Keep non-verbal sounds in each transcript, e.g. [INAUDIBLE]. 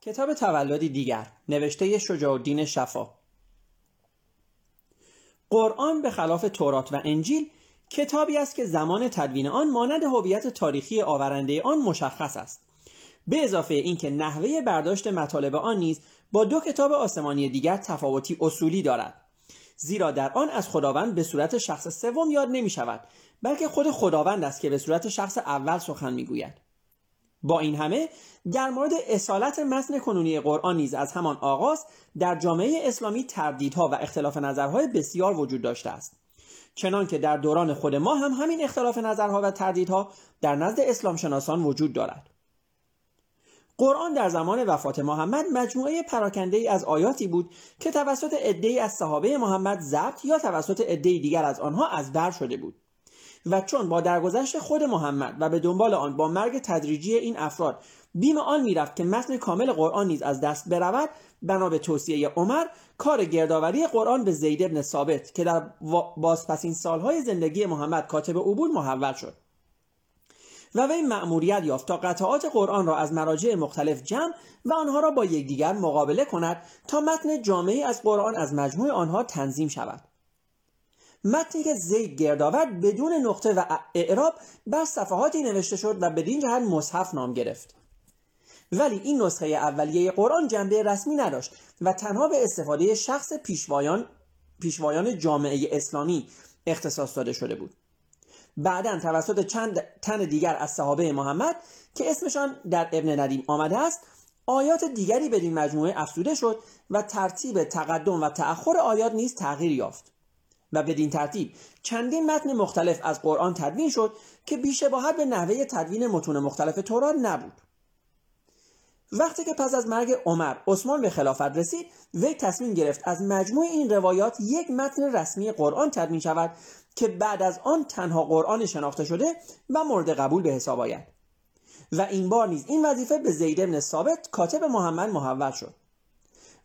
کتاب تولدی دیگر نوشته شجاع الدین شفا. قرآن به خلاف تورات و انجیل کتابی است که زمان تدوین آن مانند هویت تاریخی آورنده آن مشخص است. به اضافه اینکه نحوه برداشت مطالب آن نیز با دو کتاب آسمانی دیگر تفاوتی اصولی دارد. زیرا در آن از خداوند به صورت شخص سوم یاد نمی شود بلکه خود خداوند است که به صورت شخص اول سخن می گوید با این همه در مورد اصالت متن کنونی قرآن نیز از همان آغاز در جامعه اسلامی تردیدها و اختلاف نظرهای بسیار وجود داشته است. چنان که در دوران خود ما هم همین اختلاف نظرها و تردیدها در نزد اسلام شناسان وجود دارد. قرآن در زمان وفات محمد مجموعه پراکنده ای از آیاتی بود که توسط عدهای از صحابه محمد ضبط یا توسط عدهای دیگر از آنها از بر شده بود. و چون با درگذشت خود محمد و به دنبال آن با مرگ تدریجی این افراد بیم آن می‌رفت که متن کامل قرآن نیز از دست برود بنا به توصیه عمر کار گردآوری قرآن به زید ابن ثابت که در بازپسین سالهای زندگی محمد کاتب بود محول شد. و وی مأموریت یافت تا قطعات قرآن را از مراجع مختلف جمع و آنها را با یکدیگر مقابله کند تا متن جامعی از قرآن از مجموع آنها تنظیم شود. متنی که زید گرد آورد بدون نقطه و اعراب بر صفحاتی نوشته شد و بدین جهت مصحف نام گرفت. ولی این نسخه اولیه قرآن جنبه رسمی نداشت و تنها به استفاده شخص پیشوایان پیشوایان جامعه اسلامی اختصاص داده شده بود. بعدا توسط چند تن دیگر از صحابه محمد که اسمشان در ابن ندیم آمده است آیات دیگری بدین مجموعه افزوده شد و ترتیب تقدم و تأخر آیات نیز تغییر یافت. و بدین ترتیب چندین متن مختلف از قرآن تدوین شد که بیشباهت به نحوه تدوین متون مختلف تورات نبود. وقتی که پس از مرگ عمر عثمان به خلافت رسید وی تصمیم گرفت از مجموع این روایات یک متن رسمی قرآن تدوین شود که بعد از آن تنها قرآن شناخته شده و مورد قبول به حساب آید. و این بار نیز این وظیفه به زید بن ثابت کاتب محمد محول شد.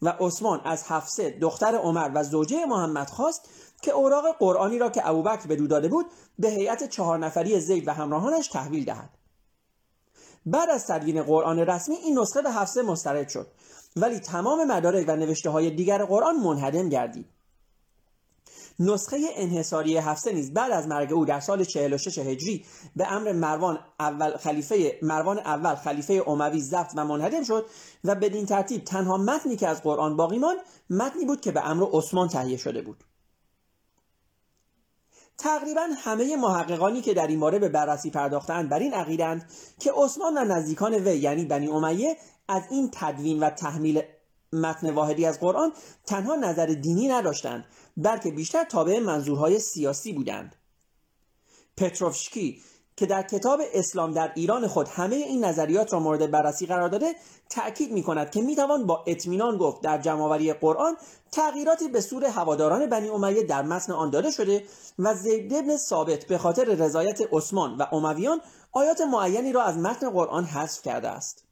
و عثمان از حفصه دختر عمر و زوجه محمد خواست که اوراق قرآنی را که ابوبکر به دو داده بود به هیئت چهار نفری زید و همراهانش تحویل دهد. بعد از تدوین قرآن رسمی این نسخه به حفصه مسترد شد. ولی تمام مدارک و نوشته های دیگر قرآن منهدم گردید. نسخه انحصاری حفصه نیز بعد از مرگ او در سال 46 هجری به امر مروان اول خلیفه مروان اول خلیفه اموی ضبط و منهدم شد و بدین ترتیب تنها متنی که از قرآن باقی ماند متنی بود که به امر عثمان تهیه شده بود. تقریبا همه محققانی که در این باره به بررسی پرداختند بر این عقیدند که عثمان و نزدیکان وی یعنی بنی امیه از این تدوین و تحمیل متن واحدی از قرآن تنها نظر دینی نداشتند بلکه بیشتر تابع منظورهای سیاسی بودند. پتروفشکی که در کتاب اسلام در ایران خود همه این نظریات را مورد بررسی قرار داده تأکید می کند که می توان با اطمینان گفت در جمعآوری قرآن تغییراتی به سور هواداران بنی امیه در متن آن داده شده و زید بن ثابت به خاطر رضایت عثمان و امویان آیات معینی را از متن قرآن حذف کرده است.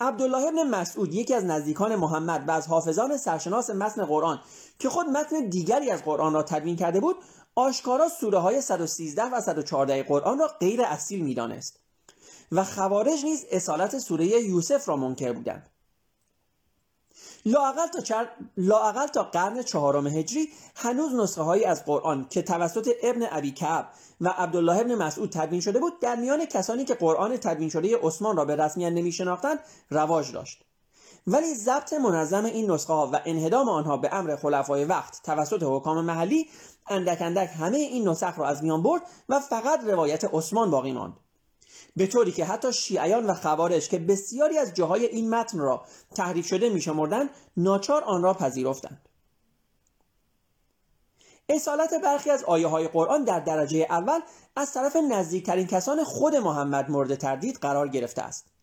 عبدالله ابن مسعود یکی از نزدیکان محمد و از حافظان سرشناس متن قرآن که خود متن دیگری از قرآن را تدوین کرده بود آشکارا سوره های 113 و 114 قرآن را غیر اصیل می‌دانست و خوارج نیز اصالت سوره یوسف را منکر بودند. لاقل تا, چر... تا قرن چهارم هجری هنوز نسخه هایی از قرآن که توسط ابن ابی کعب و عبدالله ابن مسعود تدوین شده بود در میان کسانی که قرآن تدوین شده عثمان را به رسمیت نمی شناختند رواج داشت. ولی ضبط منظم این نسخه ها و انهدام آنها به امر خلفای وقت توسط حکام محلی اندک اندک همه این نسخ را از میان برد و فقط روایت عثمان باقی ماند. به طوری که حتی شیعیان و خوارج که بسیاری از جاهای این متن را تحریف شده میشمردند ناچار آن را پذیرفتند. اصالت برخی از آیه های قرآن در درجه اول از طرف نزدیکترین کسان خود محمد مورد تردید قرار گرفته است.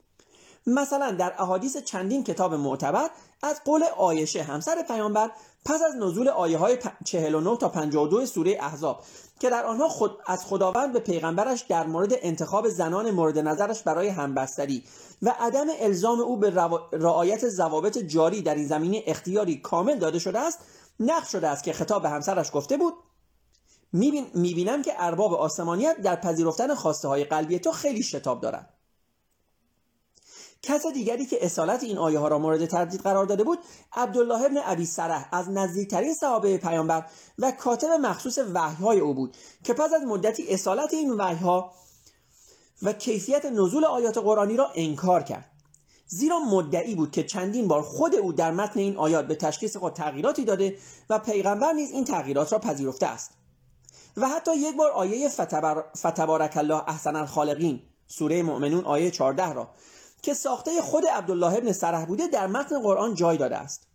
مثلا در احادیث چندین کتاب معتبر از قول آیشه همسر پیامبر پس از نزول آیه های 49 تا 52 سوره احزاب که در آنها خود از خداوند به پیغمبرش در مورد انتخاب زنان مورد نظرش برای همبستری و عدم الزام او به رعایت ضوابط جاری در این زمینه اختیاری کامل داده شده است نقش شده است که خطاب به همسرش گفته بود می‌بینم که ارباب آسمانیت در پذیرفتن خواسته های قلبی تو خیلی شتاب دارند کس دیگری که اصالت این آیه ها را مورد تردید قرار داده بود عبدالله ابن ابی سره از نزدیکترین صحابه پیامبر و کاتب مخصوص وحی او بود که پس از مدتی اصالت این وحی ها و کیفیت نزول آیات قرآنی را انکار کرد. زیرا مدعی بود که چندین بار خود او در متن این آیات به تشخیص خود تغییراتی داده و پیغمبر نیز این تغییرات را پذیرفته است. و حتی یک بار آیه فتبارک الله احسن الخالقین سوره مؤمنون آیه 14 را که ساخته خود عبدالله ابن سرح بوده در متن قرآن جای داده است.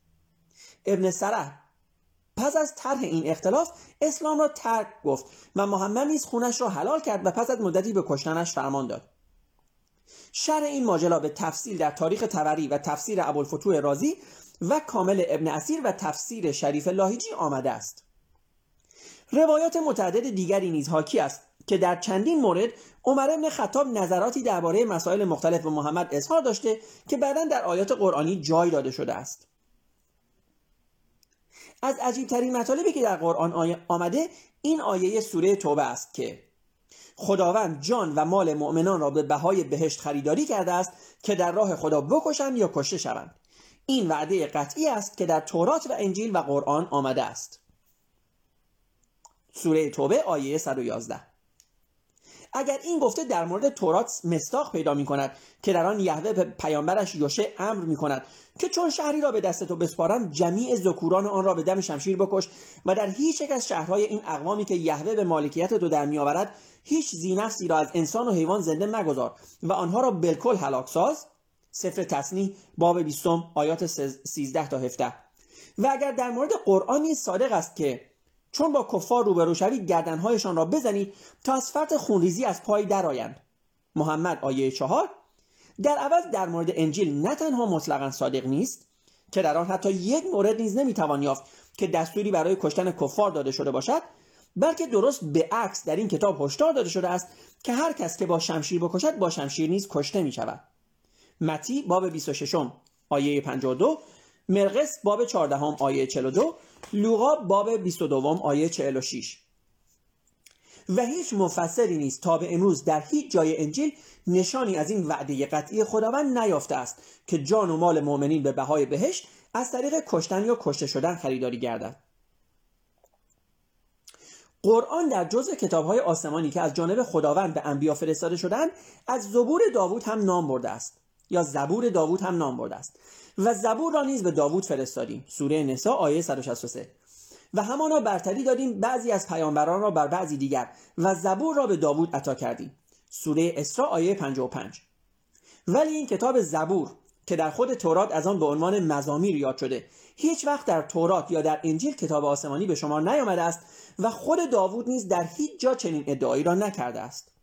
ابن سرح پس از طرح این اختلاف اسلام را ترک گفت و محمد نیز خونش را حلال کرد و پس از مدتی به کشتنش فرمان داد. شرح این ماجرا به تفصیل در تاریخ تبری و تفسیر ابوالفتوح رازی و کامل ابن اسیر و تفسیر شریف لاهیجی آمده است. روایات متعدد دیگری نیز حاکی است که در چندین مورد عمر ابن خطاب نظراتی درباره مسائل مختلف به محمد اظهار داشته که بعدا در آیات قرآنی جای داده شده است. از عجیبترین مطالبی که در قرآن آمده این آیه سوره توبه است که خداوند جان و مال مؤمنان را به بهای بهشت خریداری کرده است که در راه خدا بکشند یا کشته شوند. این وعده قطعی است که در تورات و انجیل و قرآن آمده است. سوره توبه آیه 111 اگر این گفته در مورد تورات مستاق پیدا می کند که در آن یهوه به پیامبرش یوشه امر می کند که چون شهری را به دست تو بسپارم جمیع ذکوران آن را به دم شمشیر بکش و در هیچ یک از شهرهای این اقوامی که یهوه به مالکیت تو در میآورد هیچ زینفسی را از انسان و حیوان زنده مگذار و آنها را بالکل هلاک ساز. سفر تصنیح باب 20 آیات 13 تا 17 و اگر در مورد قرآنی صادق است که چون با کفار روبرو شوید گردنهایشان را بزنید تا از فرط خونریزی از پای درآیند. محمد آیه چهار در عوض در مورد انجیل نه تنها مطلقا صادق نیست که در آن حتی یک مورد نیز نمی‌توان یافت که دستوری برای کشتن کفار داده شده باشد بلکه درست به عکس در این کتاب هشدار داده شده است که هر کس که با شمشیر بکشد با شمشیر نیز کشته می شود متی باب 26 آیه 52 مرقس باب 14 آیه 42 لوقا باب 22 آیه 46 و هیچ مفسری نیست تا به امروز در هیچ جای انجیل نشانی از این وعده قطعی خداوند نیافته است که جان و مال مؤمنین به بهای بهشت از طریق کشتن یا کشته شدن خریداری گردد. قرآن در جزء کتابهای آسمانی که از جانب خداوند به انبیا فرستاده شدند از زبور داوود هم نام برده است یا زبور داوود هم نام برده است. و زبور را نیز به داوود فرستادیم. سوره نسا آیه 163 و همانا برتری دادیم بعضی از پیامبران را بر بعضی دیگر و زبور را به داوود عطا کردیم. سوره اسراء آیه 55 ولی این کتاب زبور که در خود تورات از آن به عنوان مزامیر یاد شده هیچ وقت در تورات یا در انجیل کتاب آسمانی به شما نیامده است و خود داوود نیز در هیچ جا چنین ادعایی را نکرده است.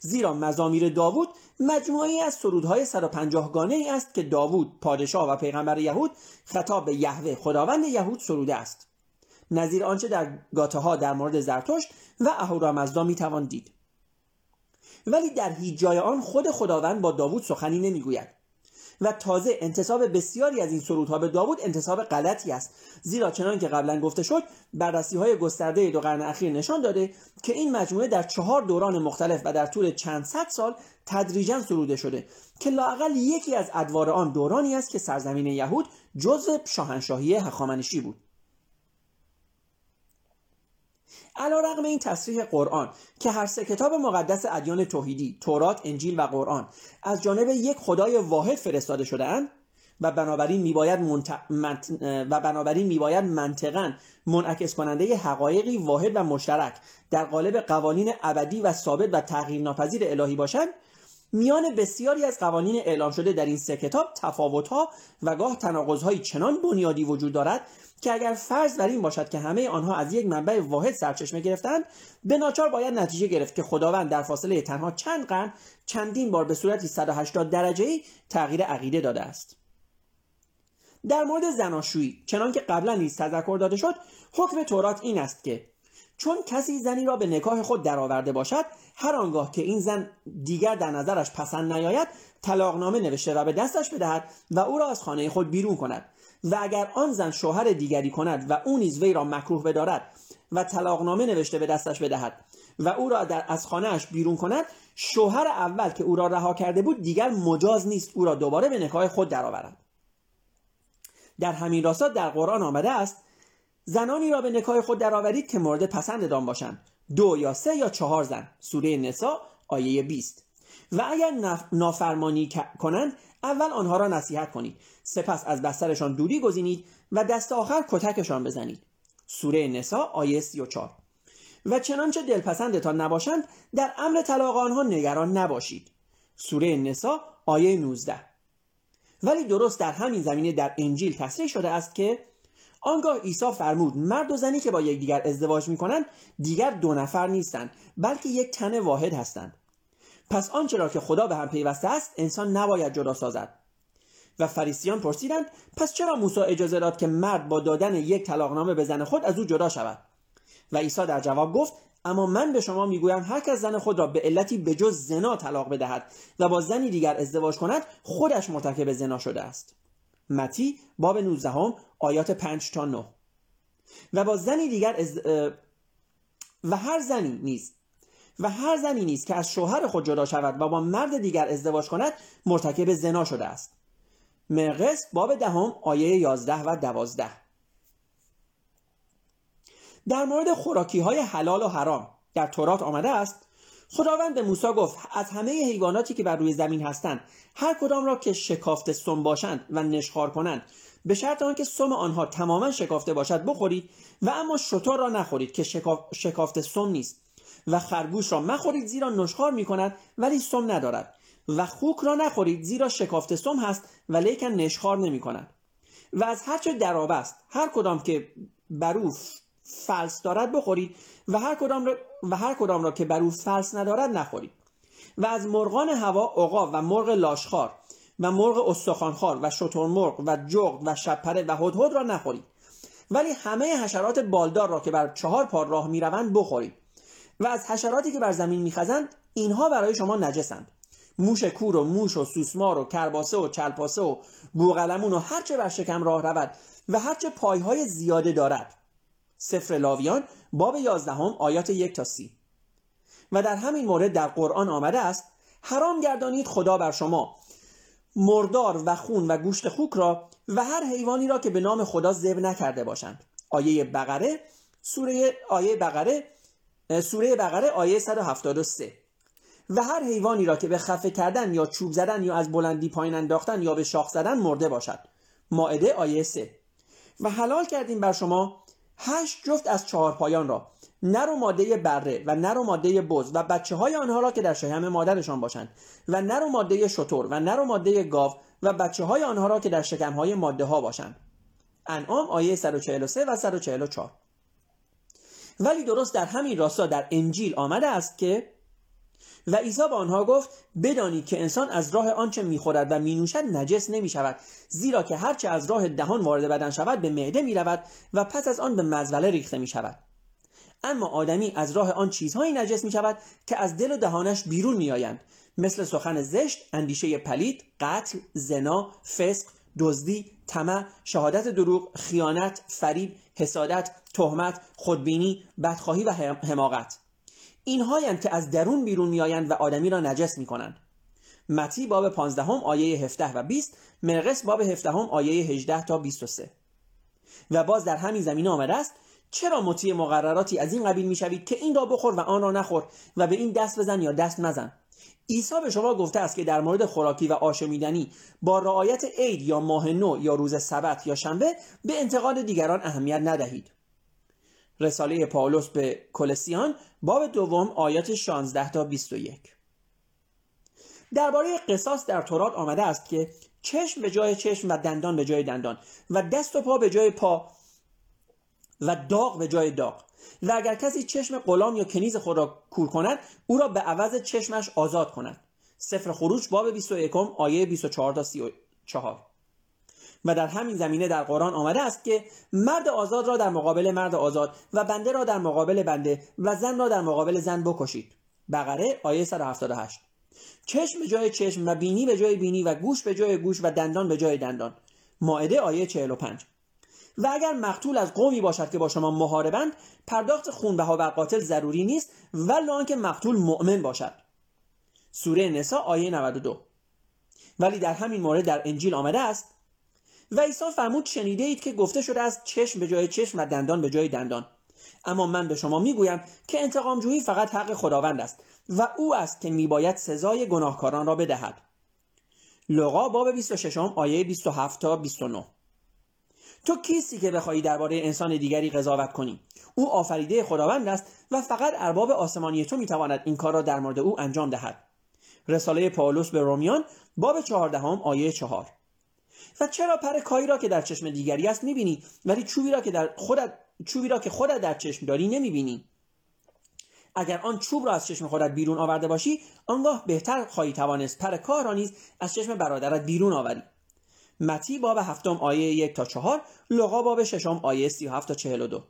زیرا مزامیر داوود مجموعی از سرودهای 150 گانه ای است که داوود پادشاه و پیغمبر یهود خطاب به یهوه خداوند یهود سروده است. نظیر آنچه در گاته ها در مورد زرتشت و اهورامزدا می‌توان دید. ولی در هیچ جای آن خود خداوند با داوود سخنی نمی‌گوید. و تازه انتصاب بسیاری از این سرودها به داوود انتصاب غلطی است. زیرا چنان که قبلا گفته شد بررسی های گسترده دو قرن اخیر نشان داده که این مجموعه در چهار دوران مختلف و در طول چند صد سال تدریجا سروده شده که لاقل یکی از ادوار آن دورانی است که سرزمین یهود جزء شاهنشاهی هخامنشی بود. علا رقم این تصریح قرآن که هر سه کتاب مقدس ادیان توحیدی تورات انجیل و قرآن از جانب یک خدای واحد فرستاده شده و بنابراین میباید منت... و بنابراین میباید منطقا منعکس کننده حقایقی واحد و مشترک در قالب قوانین ابدی و ثابت و تغییر ناپذیر الهی باشند. میان بسیاری از قوانین اعلام شده در این سه کتاب تفاوتها و گاه تناقضهای چنان بنیادی وجود دارد که اگر فرض بر این باشد که همه آنها از یک منبع واحد سرچشمه گرفتند به ناچار باید نتیجه گرفت که خداوند در فاصله تنها چند قرن چندین بار به صورتی 180 درجه تغییر عقیده داده است. در مورد زناشویی چنان که قبلا نیز تذکر داده شد حکم تورات این است که چون کسی زنی را به نکاح خود درآورده باشد هر آنگاه که این زن دیگر در نظرش پسند نیاید طلاقنامه نوشته را به دستش بدهد و او را از خانه خود بیرون کند. و اگر آن زن شوهر دیگری کند و او نیز وی را مکروه بدارد و طلاقنامه نوشته به دستش بدهد و او را در از خانهاش بیرون کند شوهر اول که او را رها کرده بود دیگر مجاز نیست او را دوباره به نکاح خود درآورد. در همین راستا در قرآن آمده است زنانی را به نکاح خود درآورید که مورد پسندتان باشند. دو یا سه یا چهار زن. سوره نسا آیه 20 و اگر نافرمانی کنند اول آنها را نصیحت کنید. سپس از بسترشان دوری گزینید و دست آخر کتکشان بزنید. سوره نسا آیه 34 و چنانچه دلپسندتان نباشند در امر طلاق آنها نگران نباشید. سوره نسا آیه 19 ولی درست در همین زمینه در انجیل تصریح شده است که آنگاه عیسی فرمود مرد و زنی که با یکدیگر ازدواج می‌کنند دیگر دو نفر نیستند بلکه یک تن واحد هستند. پس آنچه را که خدا به هم پیوسته است انسان نباید جدا سازد. و فریسیان پرسیدند پس چرا موسی اجازه داد که مرد با دادن یک طلاقنامه به زن خود از او جدا شود؟ و عیسی در جواب گفت اما من به شما می‌گویم هر کس زن خود را به علتی به جز زنا طلاق بدهد و با زنی دیگر ازدواج کند خودش مرتکب زنا شده است. متی باب 19 آیات 5 تا 9 و با زنی دیگر از و هر زنی نیست و هر زنی نیست که از شوهر خود جدا شود و با مرد دیگر ازدواج کند مرتکب زنا شده است. مرقس باب دهم آیه 11 و 12 در مورد خوراکی های حلال و حرام در تورات آمده است خداوند به موسی گفت از همه حیواناتی که بر روی زمین هستند هر کدام را که شکافته سم باشند و نشخار کنند به شرط آنکه سم آنها تماما شکافته باشد بخورید و اما شطور را نخورید که شکاف... شکافته سم نیست. و خرگوش را مخورید زیرا نشخار می کند ولی سم ندارد. و خوک را نخورید زیرا شکافته سم هست و لیکن نشخار نمی کند و از هرچه دراب است هر کدام که بر او فلس دارد بخورید و هر کدام را, و هر کدام را که بر او فلس ندارد نخورید. و از مرغان هوا عقاب و مرغ لاشخار و مرغ استخوانخوار و شترمرغ و جغد و شپره و هدهد را نخورید. ولی همه حشرات بالدار را که بر چهار پا راه می‌روند بخورید. و از حشراتی که بر زمین میخزند اینها برای شما نجسند. موش کور و موش و سوسمار و کرباسه و چلپاسه و بوغلمون و هرچه بر شکم راه رود و هرچه پایهای زیاده دارد. سفر لاویان باب یازدهم آیات یک تا سی. و در همین مورد در قرآن آمده است حرام گردانید خدا بر شما. مردار و خون و گوشت خوک را و هر حیوانی را که به نام خدا ذبح نکرده باشند. آیه بقره سوره آیه بقره سوره بقره آیه 173 و هر حیوانی را که به خفه کردن یا چوب زدن یا از بلندی پایین انداختن یا به شاخ زدن مرده باشد. ماعده آیه 3 و حلال کردیم بر شما هشت جفت از چهار پایان را. نر و ماده بره و نر و ماده بز و بچه های آنها را که در شهم مادرشان باشند. و نر و ماده شطور و نر و ماده گاو و بچه های آنها را که در شکم های ماده ها باشند. انعام آیه 143 و 144 ولی درست در همین راستا در انجیل آمده است که و عیسی به آنها گفت بدانید که انسان از راه آنچه می‌خورد و مینوشد نجس نمی شود زیرا که هرچه از راه دهان وارد بدن شود به معده می رود و پس از آن به مزوله ریخته می شود اما آدمی از راه آن چیزهایی نجس می شود که از دل و دهانش بیرون می آیند مثل سخن زشت، اندیشه پلید، قتل، زنا، فسق، دزدی، طمع، شهادت دروغ، خیانت، فریب، حسادت، تهمت، خودبینی، بدخواهی و حماقت. اینهایند که از درون بیرون میآیند و آدمی را نجس می‌کنند. متی باب 15 آیه 17 و 20 مرقس باب 17 آیه 18 تا 23 و باز در همین زمینه آمده است چرا مطیع مقرراتی از این قبیل می‌شوید که این را بخور و آن را نخور و به این دست بزن یا دست مزن عیسی به شما گفته است که در مورد خوراکی و آشامیدنی با رعایت عید یا ماه نو یا روز سبت یا شنبه به انتقاد دیگران اهمیت ندهید. رساله پاولس به کلسیان باب دوم آیات 16 تا 21 درباره قصاص در تورات آمده است که چشم به جای چشم و دندان به جای دندان و دست و پا به جای پا و داغ به جای داغ. و اگر کسی چشم غلام یا کنیز خود را کور کند او را به عوض چشمش آزاد کند. سفر خروج باب 21 آیه 24 تا 34 و در همین زمینه در قرآن آمده است که مرد آزاد را در مقابل مرد آزاد و بنده را در مقابل بنده و زن را در مقابل زن بکشید. بقره آیه 178 چشم به جای چشم و بینی به جای بینی و گوش به جای گوش و دندان به جای دندان. ماعده آیه 45 و اگر مقتول از قومی باشد که با شما محاربند پرداخت خونبها بر قاتل ضروری نیست ولی آنکه مقتول مؤمن باشد. سوره نسا آیه 92 ولی در همین مورد در انجیل آمده است و عیسی فرمود شنیده اید که گفته شده است چشم به جای چشم و دندان به جای دندان. اما من به شما می‌گویم که انتقام جویی فقط حق خداوند است و او است که میباید سزای گناهکاران را بدهد. لغا باب 26 آیه 27 تا 29 تو کیستی که بخواهی درباره انسان دیگری قضاوت کنی؟ او آفریده خداوند است و فقط ارباب آسمانی تو می‌تواند این کار را در مورد او انجام دهد. رساله پاولوس به رومیان باب چهاردهم آیه چهار. و چرا پر کایی را که در چشم دیگری است می‌بینی ولی چوبی را که در خودت چوبی را که خودت در چشم داری نمی‌بینی؟ اگر آن چوب را از چشم خودت بیرون آورده باشی آنگاه بهتر خواهی توانست پر کار را نیز از چشم برادرت بیرون آوری. متی باب هفتم آیه یک تا چهار لغا باب ششم آیه سی هفت تا چهل و دو.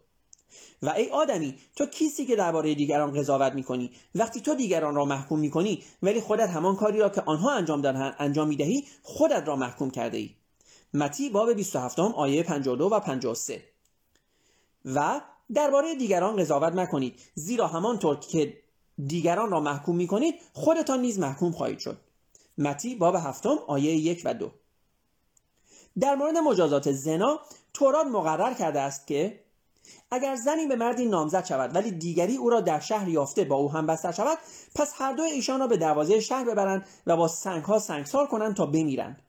و ای آدمی تو کیستی که درباره دیگران قضاوت می‌کنی؟ وقتی تو دیگران را محکوم می‌کنی ولی خودت همان کاری را که آنها انجام دادن انجام می‌دهی خودت را محکوم کرده ای متی باب 27 آیه 52 و 53 و درباره دیگران قضاوت مکنید زیرا همانطور که دیگران را محکوم می‌کنید خودتان نیز محکوم خواهید شد. متی باب هفتم آیه یک و دو. در مورد مجازات زنا تورات مقرر کرده است که اگر زنی به مردی نامزد شود ولی دیگری او را در شهر یافته با او هم بستر شود پس هر دو ایشان را به دروازه شهر ببرند و با سنگ ها سنگسار کنند تا بمیرند.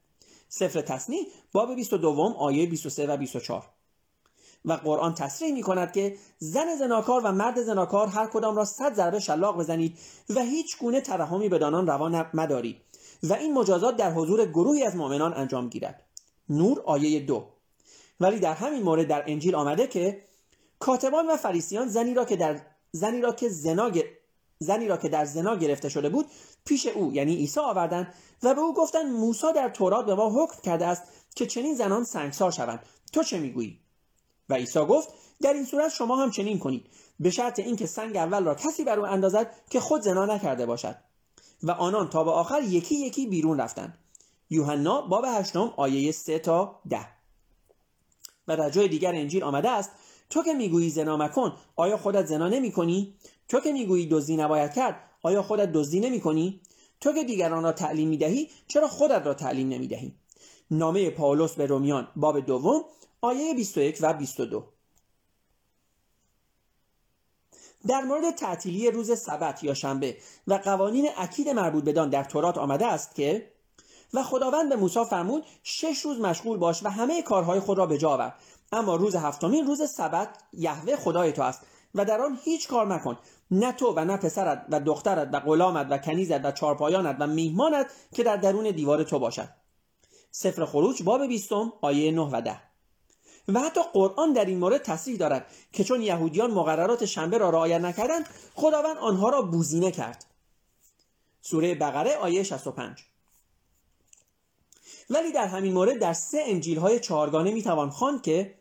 سفر تصنی باب 22 آیه 23 و 24 و قرآن تصریح می کند که زن زناکار و مرد زناکار هر کدام را صد ضربه شلاق بزنید و هیچ گونه ترحمی به دانان روا مدارید و این مجازات در حضور گروهی از مؤمنان انجام گیرد. نور آیه دو. ولی در همین مورد در انجیل آمده که کاتبان و فریسیان زنی را که در زنی را که زنا زنی را که در زنا گرفته شده بود پیش او یعنی عیسی آوردند و به او گفتند موسی در تورات به ما حکم کرده است که چنین زنان سنگسار شوند. تو چه می‌گویی؟ و عیسی گفت در این صورت شما هم چنین کنید. به شرط اینکه سنگ اول را کسی بر او اندازد که خود زنا نکرده باشد. و آنان تا به آخر یکی یکی بیرون رفتند. یوحنا باب هشتم آیه 3 تا ده و در جای دیگر انجیل آمده است تو که می‌گویی زنا مکن آیا خودت زنا نمی کنی؟ تو که می‌گویی دزدی نباید کرد آیا خودت دزدی نمی کنی؟ تو که دیگران را تعلیم می دهی چرا خودت را تعلیم نمی دهی؟ نامه پاولوس به رومیان باب دوم آیه 21 و 22 در مورد تعطیلی روز سبت یا شنبه و قوانین اکید مربوط بدان در تورات آمده است که و خداوند به موسی فرمود شش روز مشغول باش و همه کارهای خود را به جا آور. اما روز هفتمین روز سبت یهوه خدای تو است و در آن هیچ کار مکن. نه تو و نه پسرت و دخترت و غلامت و کنیزت و چارپایانت و میهمانت که در درون دیوار تو باشد. سفر خروج باب بیستم آیه 9 و ده. و حتی قرآن در این مورد تصریح دارد که چون یهودیان مقررات شنبه را رعایت نکردند خداوند آنها را بوزینه کرد. سوره بقره آیه 65 ولی در همین مورد در سه انجیل های چهارگانه می‌توان خواند که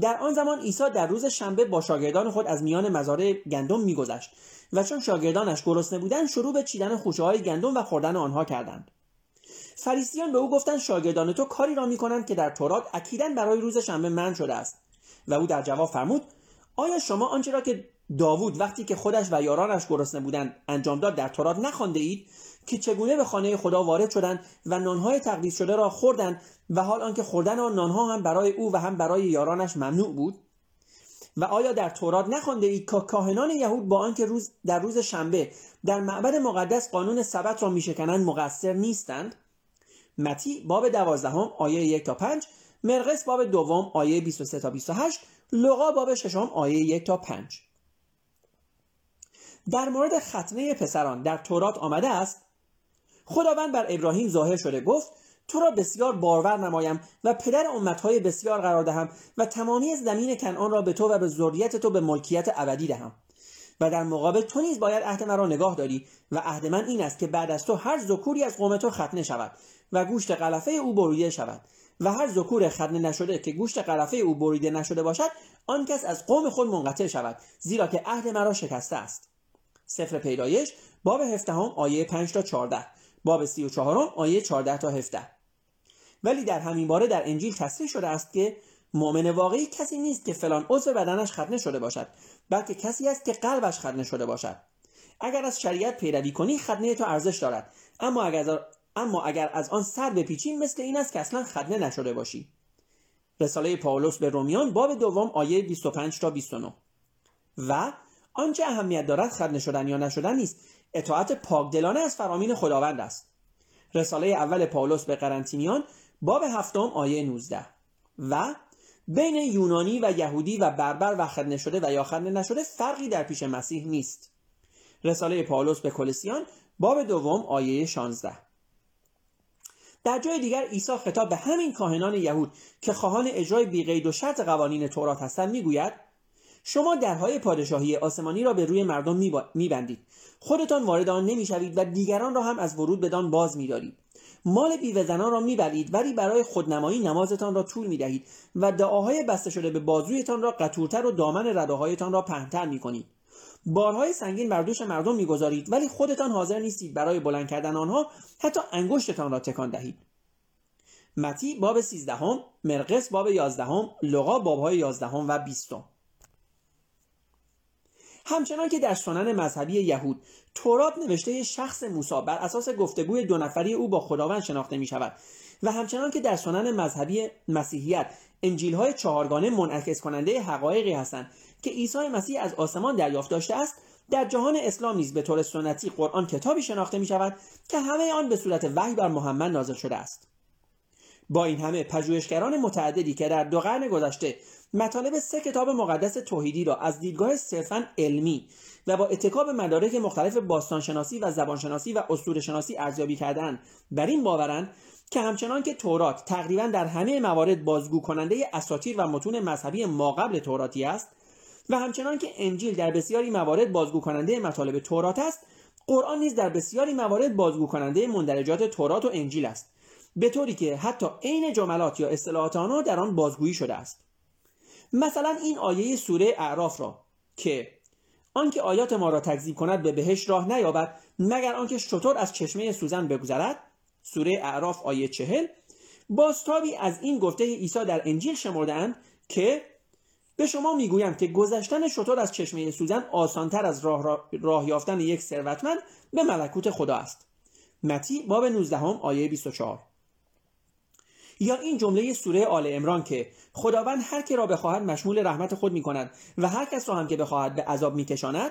در آن زمان عیسی در روز شنبه با شاگردان خود از میان مزارع گندم میگذشت و چون شاگردانش گرسنه بودند شروع به چیدن خوشه های گندم و خوردن آنها کردند. فریسیان به او گفتند شاگردان تو کاری را می‌کنند که در تورات اکیدا برای روز شنبه من شده است. و او در جواب فرمود آیا شما آنچه را که داوود وقتی که خودش و یارانش گرسنه بودند انجام داد در تورات نخوانده اید؟ که چگونه به خانه خدا وارد شدند و نانهای تقدیس شده را خوردند و حال آنکه خوردن آن نانها هم برای او و هم برای یارانش ممنوع بود؟ و آیا در تورات نخوانده اید که کاهنان یهود با آنکه روز در روز شنبه در معبد مقدس قانون سبت را میشکنند مقصر نیستند؟ متی باب دوازدهم آیه یک تا پنج مرقس باب دوم آیه 23 تا 28 لغا باب ششم آیه یک تا پنج. در مورد ختنه پسران در تورات آمده است خداوند بر ابراهیم ظاهر شده گفت تو را بسیار بارور نمایم و پدر امتهای بسیار قرار دهم و تمامی زمین کنعان را به تو و به ذریت تو به ملکیت ابدی دهم. و در مقابل تو نیز باید عهد مرا نگاه داری و عهد من این است که بعد از تو هر ذکوری از قوم تو ختنه شود و گوشت قلفه او بریده شود و هر ذکور ختنه نشده که گوشت قلفه او بریده نشده باشد آن کس از قوم خود منقطع شود زیرا که عهد مرا شکسته است. سفر پیدایش باب 17 آیه 5 تا 14 باب 34 آیه 14 تا 17 ولی در همین باره در انجیل تصریح شده است که مؤمن واقعی کسی نیست که فلان عضو بدنش ختنه شده باشد بلکه کسی است که قلبش ختنه شده باشد. اگر از شریعت پیروی کنی ختنه تو ارزش دارد. اما اگر اما اگر از آن سر بپیچی مثل این است که اصلا ختنه نشده باشی. رساله پاولوس به رومیان باب دوم آیه 25 تا 29 و آنچه اهمیت دارد ختنه شدن یا نشدن نیست. اطاعت پاکدلانه از فرامین خداوند است. رساله اول پاولوس به قرنتینیان باب هفتم آیه 19 و بین یونانی و یهودی و بربر و ختنه شده و یا ختنه نشده فرقی در پیش مسیح نیست. رساله پاولوس به کلسیان باب دوم آیه 16 در جای دیگر عیسی خطاب به همین کاهنان یهود که خواهان اجرای بیقید و شرط قوانین تورات هستند می‌گوید شما درهای پادشاهی آسمانی را به روی مردم میبندید. خودتان وارد آن نمی‌شوید و دیگران را هم از ورود بدان باز میدارید. مال بیوه زنان را می‌برید ولی برای خودنمایی نمازتان را طول می‌دهید و دعاهای بسته شده به بازویتان را قطورتر و دامن رداهایتان را پهنتر می‌کنید. بارهای سنگین بر دوش مردم می‌گذارید ولی خودتان حاضر نیستید برای بلند کردن آنها حتی انگشتتان را تکان دهید. متی باب سیزدهم مرقس باب یازدهم لغا بابهای یازدهم و بیستم. همچنان که در سنن مذهبی یهود تورات نوشته شخص موسی بر اساس گفتگوی دو نفری او با خداوند شناخته می شود و همچنان که در سنن مذهبی مسیحیت انجیل های چهارگانه منعکس کننده حقایقی هستند که عیسی مسیح از آسمان دریافت داشته است در جهان اسلام نیز به طور سنتی قرآن کتابی شناخته می شود که همه آن به صورت وحی بر محمد نازل شده است. با این همه پژوهشگران متعددی که در دو قرن گذشته مطالب سه کتاب مقدس توحیدی را از دیدگاه صرفا علمی و با اتکاب مدارک مختلف باستانشناسی و زبانشناسی و شناسی ارزیابی کردن بر این باورند که همچنان که تورات تقریبا در همه موارد بازگو کننده اساطیر و متون مذهبی ماقبل توراتی است و همچنان که انجیل در بسیاری موارد بازگو کننده مطالب تورات است قرآن نیز در بسیاری موارد بازگو کننده مندرجات تورات و انجیل است. به طوری که حتی عین جملات یا اصطلاحات آنها در آن بازگویی شده است. مثلا این آیه سوره اعراف را که آنکه آیات ما را تکذیب کند به بهش راه نیابد مگر آنکه شطور از چشمه سوزن بگذرد؟ سوره اعراف آیه چهل بازتابی از این گفته عیسی در انجیل شمردهاند که به شما می‌گویم که گذشتن شطور از چشمه سوزن آسانتر از راه, راه یافتن یک ثروتمند به ملکوت خدا است. متی باب 19 آیه 24 یا این جمله سوره آل امران که خداوند هر که را بخواهد مشمول رحمت خود می کند و هر کس را هم که بخواهد به عذاب می کشاند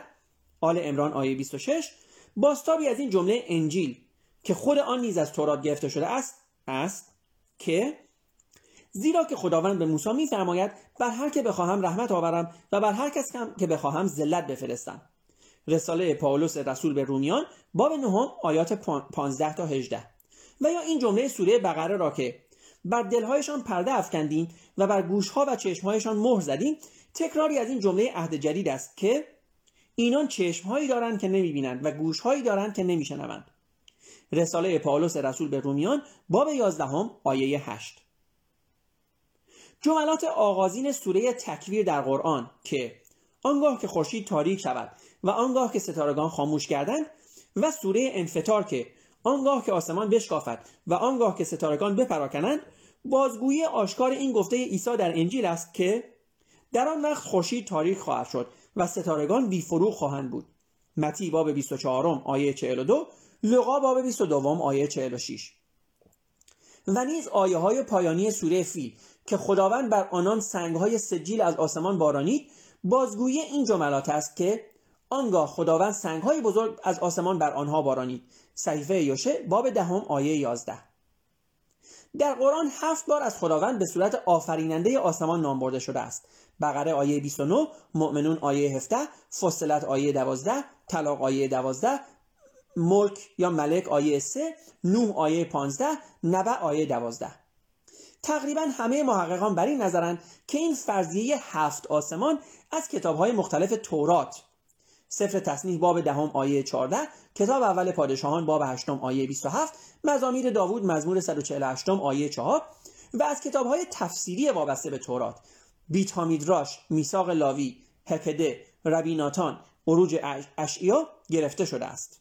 آل امران آیه 26 باستابی از این جمله انجیل که خود آن نیز از تورات گرفته شده است است که زیرا که خداوند به موسی میفرماید بر هر که بخواهم رحمت آورم و بر هر کس که بخواهم ذلت بفرستم. رساله پاولوس رسول به رومیان باب نهم آیات 15 تا 18 و یا این جمله سوره بقره را که بر دلهایشان پرده افکندیم و بر گوشها و چشمهایشان مهر زدیم تکراری از این جمله عهد جدید است که اینان چشمهایی دارند که نمی‌بینند و گوشهایی دارند که نمیشنوند. رساله پاولوس رسول به رومیان باب 11 آیه 8 جملات آغازین سوره تکویر در قرآن که آنگاه که خورشید تاریک شود و آنگاه که ستارگان خاموش گردند و سوره انفطار که آنگاه که آسمان بشکافد و آنگاه که ستارگان بپراکنند بازگویی آشکار این گفته عیسی در انجیل است که در آن وقت خورشید تاریک خواهد شد و ستارگان بی فروغ خواهند بود. متی باب 24 آیه 42 لقا باب 22 آیه 46 و نیز آیه های پایانی سوره فیل که خداوند بر آنان سنگ های سجیل از آسمان بارانید بازگویی این جملات است که آنگاه خداوند سنگ های بزرگ از آسمان بر آنها بارانید. صحیفه یوشه باب دهم آیه 11 در قرآن هفت بار از خداوند به صورت آفریننده آسمان نام برده شده است. بقره آیه 29 مؤمنون آیه 17 فصلت آیه 12 طلاق آیه 12 ملک یا ملک آیه 3 نوح آیه 15 نبع آیه 12 تقریبا همه محققان بر این نظرند که این فرضیه هفت آسمان از کتابهای مختلف تورات سفر تصنیح باب دهم آیه 14 کتاب اول پادشاهان باب هشتم آیه 27 مزامیر داوود مزمور 148 آیه 4 و از کتاب های تفسیری وابسته به تورات. بیت راش، میساق لاوی هکده ربیناتان عروج اشعیا گرفته شده است.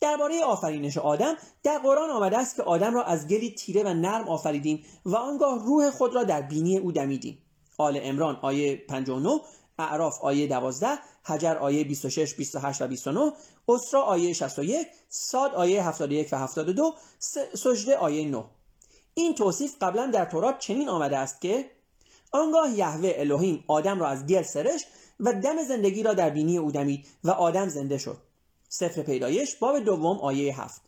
درباره آفرینش آدم در قرآن آمده است که آدم را از گلی تیره و نرم آفریدیم و آنگاه روح خود را در بینی او دمیدیم. آل امران آیه 59 اعراف آیه 12 حجر آیه 26 28 و 29 اسرا آیه 61 ساد آیه 71 و 72 سجده آیه 9 این توصیف قبلا در تورات چنین آمده است که آنگاه یهوه الهیم آدم را از گل سرش و دم زندگی را در بینی او دمید و آدم زنده شد. سفر پیدایش باب دوم آیه هفت.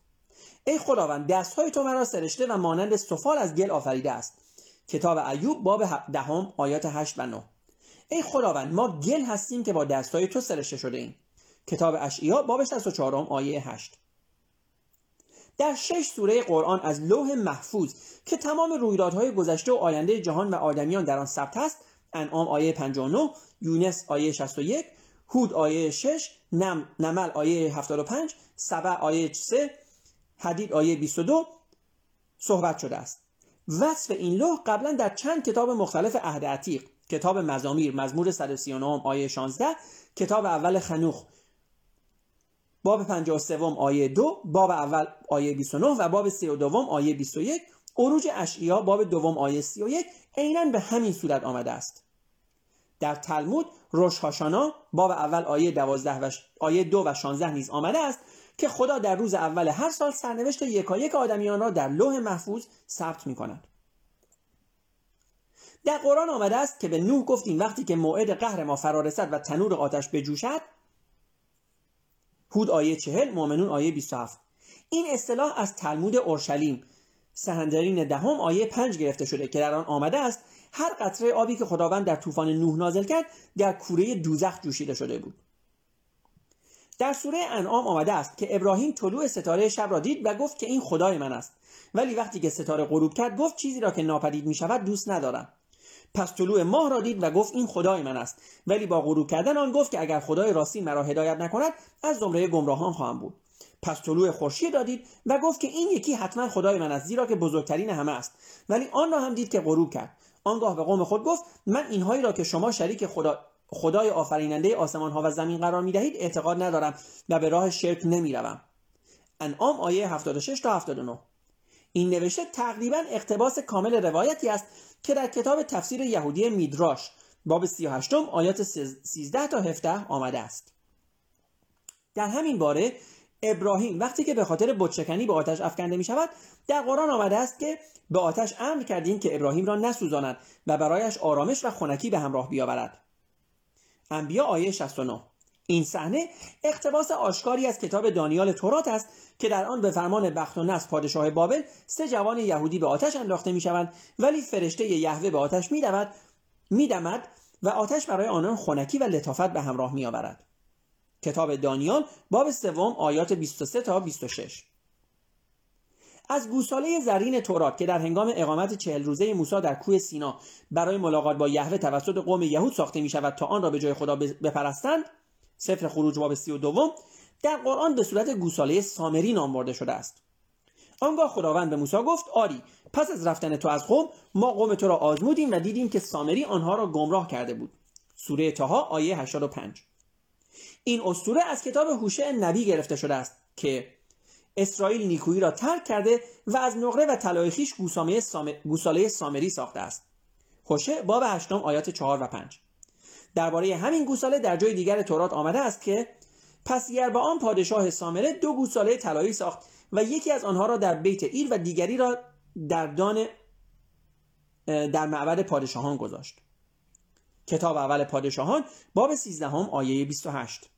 ای خداوند دستهای تو مرا سرشته و مانند سفال از گل آفریده است. کتاب ایوب باب دهم آیات 8 و 9 ای خداوند ما گل هستیم که با دستهای تو سرشته شده ایم کتاب اشعیا باب 64 آیه 8 در شش سوره قرآن از لوح محفوظ که تمام رویدادهای گذشته و آینده جهان و آدمیان در آن ثبت است انعام آیه 59 یونس آیه 61 هود آیه 6 نم، نمل آیه 75 سبع آیه 3 حدید آیه 22 صحبت شده است. وصف این لوح قبلا در چند کتاب مختلف عهد عتیق. کتاب مزامیر مزمور 139 آیه 16 کتاب اول خنوخ. باب 53 آیه 2 باب اول آیه 29 و باب 32 آیه 21 عروج اشعیا باب دوم آیه 31 عینا به همین صورت آمده است. در تلمود روش هاشانا باب اول آیه 12 و آیه 2 و 16 نیز آمده است که خدا در روز اول هر سال سرنوشت یکایک آدمیان را در لوح محفوظ ثبت می کند. در قرآن آمده است که به نوح گفتیم وقتی که موعد قهر ما فرا رسد و تنور آتش بجوشد هود آیه 40 مؤمنون آیه 27 این اصطلاح از تلمود اورشلیم سهندرین دهم آیه 5 گرفته شده که در آن آمده است هر قطره آبی که خداوند در طوفان نوح نازل کرد در کوره دوزخ جوشیده شده بود. در سوره انعام آمده است که ابراهیم طلوع ستاره شب را دید و گفت که این خدای من است. ولی وقتی که ستاره غروب کرد گفت چیزی را که ناپدید می شود دوست ندارم. پس طلوع ماه را دید و گفت این خدای من است. ولی با غروب کردن آن گفت که اگر خدای راستی مرا هدایت نکند از زمره گمراهان خواهم بود. پس طلوع خورشید را دید و گفت که این یکی حتما خدای من است زیرا که بزرگترین همه است. ولی آن را هم دید که غروب کرد. آنگاه به قوم خود گفت من اینهایی را که شما شریک خدا خدای آفریننده آسمان ها و زمین قرار می دهید اعتقاد ندارم و به راه شرک نمی روم. انعام آیه 76 تا 79 این نوشته تقریبا اقتباس کامل روایتی است که در کتاب تفسیر یهودی میدراش باب 38 آیات 13 تا 17 آمده است. در همین باره ابراهیم وقتی که به خاطر بتشکنی به آتش افکنده می شود در قرآن آمده است که به آتش امر کردیم که ابراهیم را نسوزاند و برایش آرامش و خنکی به همراه بیاورد. انبیا آیه 69 این صحنه اقتباس آشکاری از کتاب دانیال تورات است که در آن به فرمان بخت و نصر پادشاه بابل سه جوان یهودی به آتش انداخته می شوند ولی فرشته یهوه به آتش می میدمد و آتش برای آنان خنکی و لطافت به همراه می آورد. کتاب دانیال باب سوم آیات 23 تا 26 از گوساله زرین تورات که در هنگام اقامت چهل روزه موسی در کوه سینا برای ملاقات با یهوه توسط قوم یهود ساخته می شود تا آن را به جای خدا بپرستند سفر خروج باب سی و دوم در قرآن به صورت گوساله سامری نام برده شده است. آنگاه خداوند به موسی گفت آری پس از رفتن تو از قوم ما قوم تو را آزمودیم و دیدیم که سامری آنها را گمراه کرده بود. سوره تاها آیه 85 این اسطوره از کتاب هوشع نبی گرفته شده است که اسرائیل نیکویی را ترک کرده و از نقره و طلای خیش گوساله سامری ساخته است. هوشع باب هشتم آیات 4 و 5 درباره همین گوساله در جای دیگر تورات آمده است که پس با آن پادشاه سامره دو گوساله طلایی ساخت و یکی از آنها را در بیت ایر و دیگری را در دان در معبد پادشاهان گذاشت. کتاب اول پادشاهان باب 13 آیه 28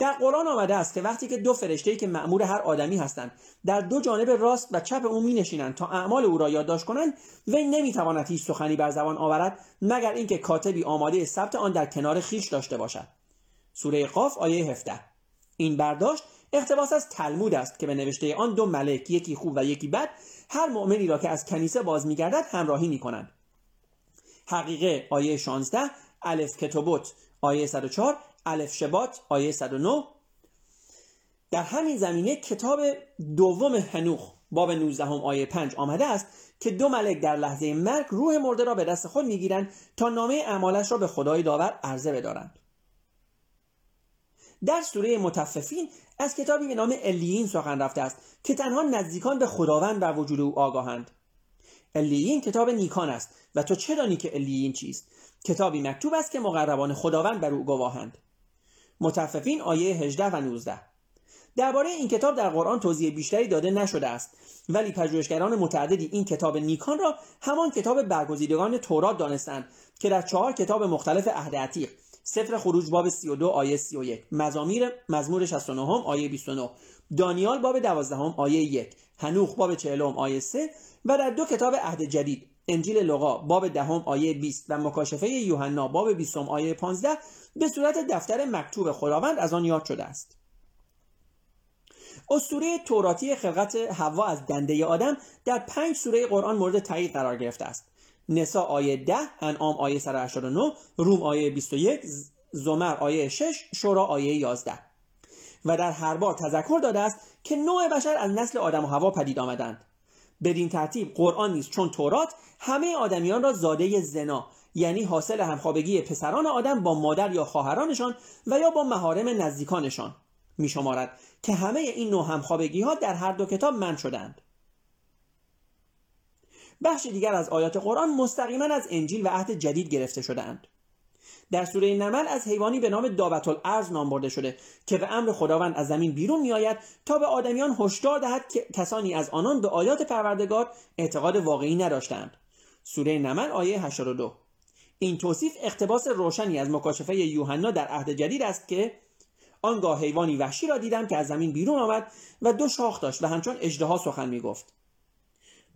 در قرآن آمده است که وقتی که دو فرشته که مأمور هر آدمی هستند در دو جانب راست و چپ او می نشینند تا اعمال او را یادداشت کنند وی نمی‌تواند هیچ سخنی بر زبان آورد مگر اینکه کاتبی آماده ثبت آن در کنار خیش داشته باشد. سوره قاف آیه 17 این برداشت اقتباس از تلمود است که به نوشته آن دو ملک یکی خوب و یکی بد هر مؤمنی را که از کنیسه باز میگردد همراهی می‌کنند. حقیقه آیه 16 الف کتوبوت آیه 104 الف شبات آیه 109 در همین زمینه کتاب دوم هنوخ باب 19 هم آیه 5 آمده است که دو ملک در لحظه مرگ روح مرده را به دست خود می‌گیرند تا نامه اعمالش را به خدای داور عرضه بدارند. در سوره متففین از کتابی به نام الیین سخن رفته است که تنها نزدیکان به خداوند و وجود او آگاهند. الیین کتاب نیکان است و تو چه دانی که الیین چیست؟ کتابی مکتوب است که مقربان خداوند بر او گواهند. متففین آیه 18 و 19 درباره این کتاب در قرآن توضیح بیشتری داده نشده است. ولی پژوهشگران متعددی این کتاب نیکان را همان کتاب برگزیدگان تورات دانستند که در چهار کتاب مختلف عهد عتیق سفر خروج باب 32 آیه 31 مزامیر مزمور 69 آیه 29 دانیال باب 12 آیه 1 هنوخ باب 40 آیه 3 و در دو کتاب عهد جدید انجیل لغا باب دهم آیه 20 و مکاشفه یوحنا باب 20 آیه 15 به صورت دفتر مکتوب خداوند از آن یاد شده است. اسطوره توراتی خلقت حوا از دنده آدم در پنج سوره قرآن مورد تایید قرار گرفته است. نسا آیه 10 انعام آیه 189 روم آیه 21 زمر آیه 6 شورا آیه 11 و در هر بار تذکر داده است که نوع بشر از نسل آدم و هوا پدید آمدند. بدین ترتیب قرآن نیست چون تورات همه آدمیان را زاده زنا یعنی حاصل همخوابگی پسران آدم با مادر یا خواهرانشان و یا با مهارم نزدیکانشان می شمارد که همه این نوع همخوابگی ها در هر دو کتاب من شدند بخش دیگر از آیات قرآن مستقیما از انجیل و عهد جدید گرفته شدهاند. در سوره نمل از حیوانی به نام دابت الارض نام برده شده که به امر خداوند از زمین بیرون میآید تا به آدمیان هشدار دهد که کسانی از آنان به آیات پروردگار اعتقاد واقعی نداشتند سوره نمل آیه 82 این توصیف اقتباس روشنی از مکاشفه یوحنا در عهد جدید است که آنگاه حیوانی وحشی را دیدم که از زمین بیرون آمد و دو شاخ داشت و همچون اژدها سخن می‌گفت.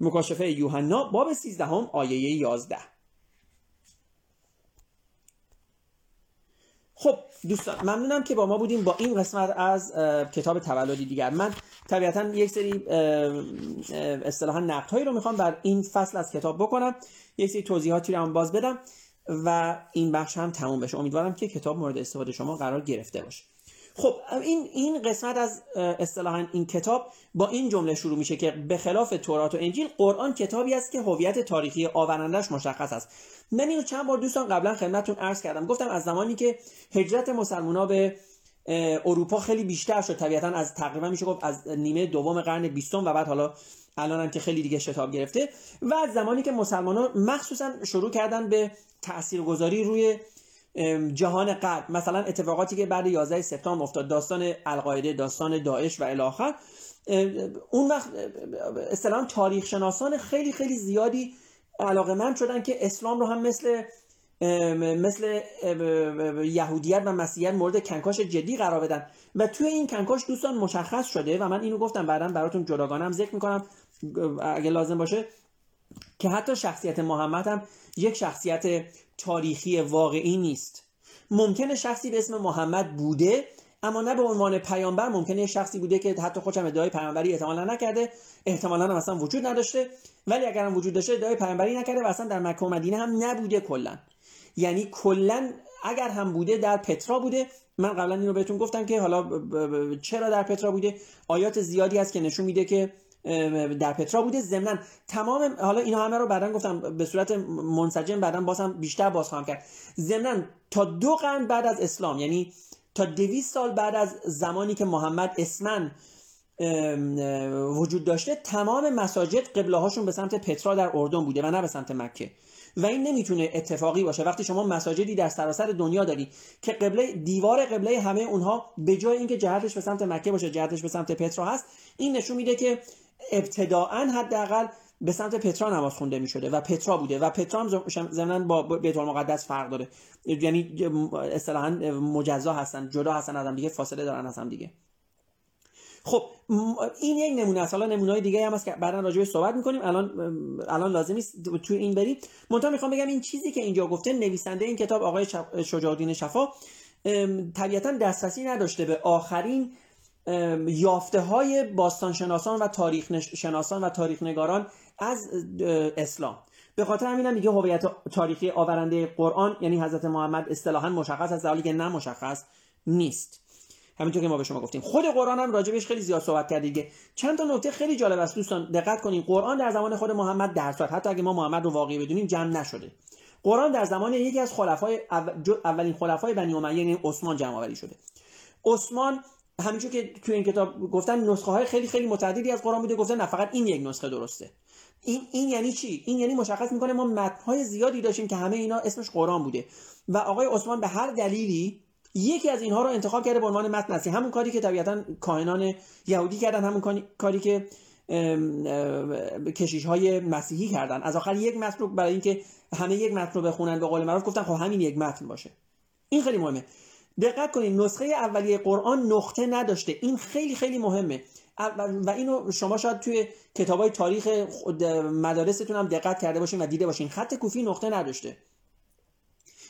مکاشفه یوحنا باب 13 آیه 11 خب دوستان ممنونم که با ما بودیم با این قسمت از کتاب تولدی دیگر. من طبیعتا یک سری اصطلاحا نقد هایی رو می‌خوام بر این فصل از کتاب بکنم. یک سری توضیحاتی رو هم باز بدم. و این بخش هم تموم بشه. امیدوارم که کتاب مورد استفاده شما قرار گرفته باشه. خب این این قسمت از اصطلاحا این کتاب با این جمله شروع میشه که به خلاف تورات و انجیل قرآن کتابی است که هویت تاریخی آورندش مشخص است. من اینو چند بار دوستان قبلا خدمتتون عرض کردم. گفتم از زمانی که هجرت مسلمونا به اروپا خیلی بیشتر شد طبیعتا از تقریبا میشه گفت از نیمه دوم قرن بیستم و بعد حالا الان هم که خیلی دیگه شتاب گرفته و از زمانی که مسلمانان مخصوصا شروع کردن به تاثیرگذاری روی جهان قد مثلا اتفاقاتی که بعد 11 سپتامبر افتاد داستان القاعده داستان داعش و الاخر اون وقت اصطلاحا تاریخ شناسان خیلی خیلی زیادی علاقه من شدن که اسلام رو هم مثل مثل یهودیت و مسیحیت مورد کنکاش جدی قرار بدن. و توی این کنکاش دوستان مشخص شده و من اینو گفتم بعدا براتون جداگانه هم ذکر می‌کنم. اگه لازم باشه که حتی شخصیت محمد هم یک شخصیت تاریخی واقعی نیست. ممکنه شخصی به اسم محمد بوده اما نه به عنوان پیامبر ممکنه شخصی بوده که حتی خودم ادعای پیامبری احتمالا نکرده احتمالا هم اصلا وجود نداشته ولی اگر هم وجود داشته ادعای پیامبری نکرده و اصلا در مکه و مدینه هم نبوده کلا. یعنی کلا اگر هم بوده در پترا بوده. من قبلا اینو بهتون گفتم که حالا چرا در پترا بوده؟ آیات زیادی هست که نشون میده که در پترا بوده. ضمن تمام حالا اینا همه رو بعدا گفتم به صورت منسجم بعدا بازم بیشتر باز خواهم کرد. ضمن تا دو قرن بعد از اسلام یعنی تا دویست سال بعد از زمانی که محمد اسمن وجود داشته تمام مساجد قبله هاشون به سمت پترا در اردن بوده و نه به سمت مکه. و این نمی‌تونه اتفاقی باشه. وقتی شما مساجدی در سراسر دنیا داری که قبله دیوار قبله همه اونها به جای اینکه جهتش به سمت مکه باشه جهتش به سمت پترا هست این نشون میده که ابتداعا حداقل به سمت پترا نماز خونده می شده و پترا بوده و پترا هم ضمن با بیت المقدس فرق داره. یعنی اصطلاحا مجزا هستن جدا هستن از هم دیگه فاصله دارن از هم دیگه. خب این یک نمونه است. حالا نمونه های دیگه هم هست که بعدا راجع به صحبت می‌کنیم. الان الان لازم نیست تو این بریم. منتها می‌خوام بگم این چیزی که اینجا گفته نویسنده این کتاب آقای شجاع الدین شفا طبیعتا دسترسی نداشته به آخرین یافته های باستانشناسان و تاریخ شناسان و تاریخ نگاران از اسلام. به خاطر همین میگه هویت تاریخی آورنده قرآن یعنی حضرت محمد اصطلاحا مشخص است در که نه مشخص نیست. همینطور که ما به شما گفتیم. خود قرآن هم راجبش خیلی زیاد صحبت کرد دیگه چند تا نکته خیلی جالب است. دوستان دقت کنین قرآن در زمان خود محمد در حتی اگه ما محمد رو واقعی بدونیم جمع نشده. قرآن در زمان یکی از خلفای اولین خلفای بنی امیه یعنی عثمان جمع شده. عثمان همینجور که تو این کتاب گفتن نسخه های خیلی خیلی متعددی از قرآن بوده گفتن نه فقط این یک نسخه درسته. این این یعنی چی؟ این یعنی مشخص می‌کنه ما متنهای زیادی داشتیم که همه اینا اسمش قرآن بوده. و آقای عثمان به هر دلیلی یکی از اینها رو انتخاب کرده به عنوان متن اصلی همون کاری که طبیعتا کاهنان یهودی کردن همون کاری که کشیش های مسیحی کردن. از آخر یک متن رو برای اینکه همه یک متن رو بخونن به قول معروف گفتن خب همین یک متن باشه. این خیلی مهمه. دقت کنید نسخه اولیه قرآن نقطه نداشته. این خیلی خیلی مهمه. و اینو شما شاید توی کتاب های تاریخ مدارستون هم دقت کرده باشین و دیده باشین. خط کوفی نقطه نداشته.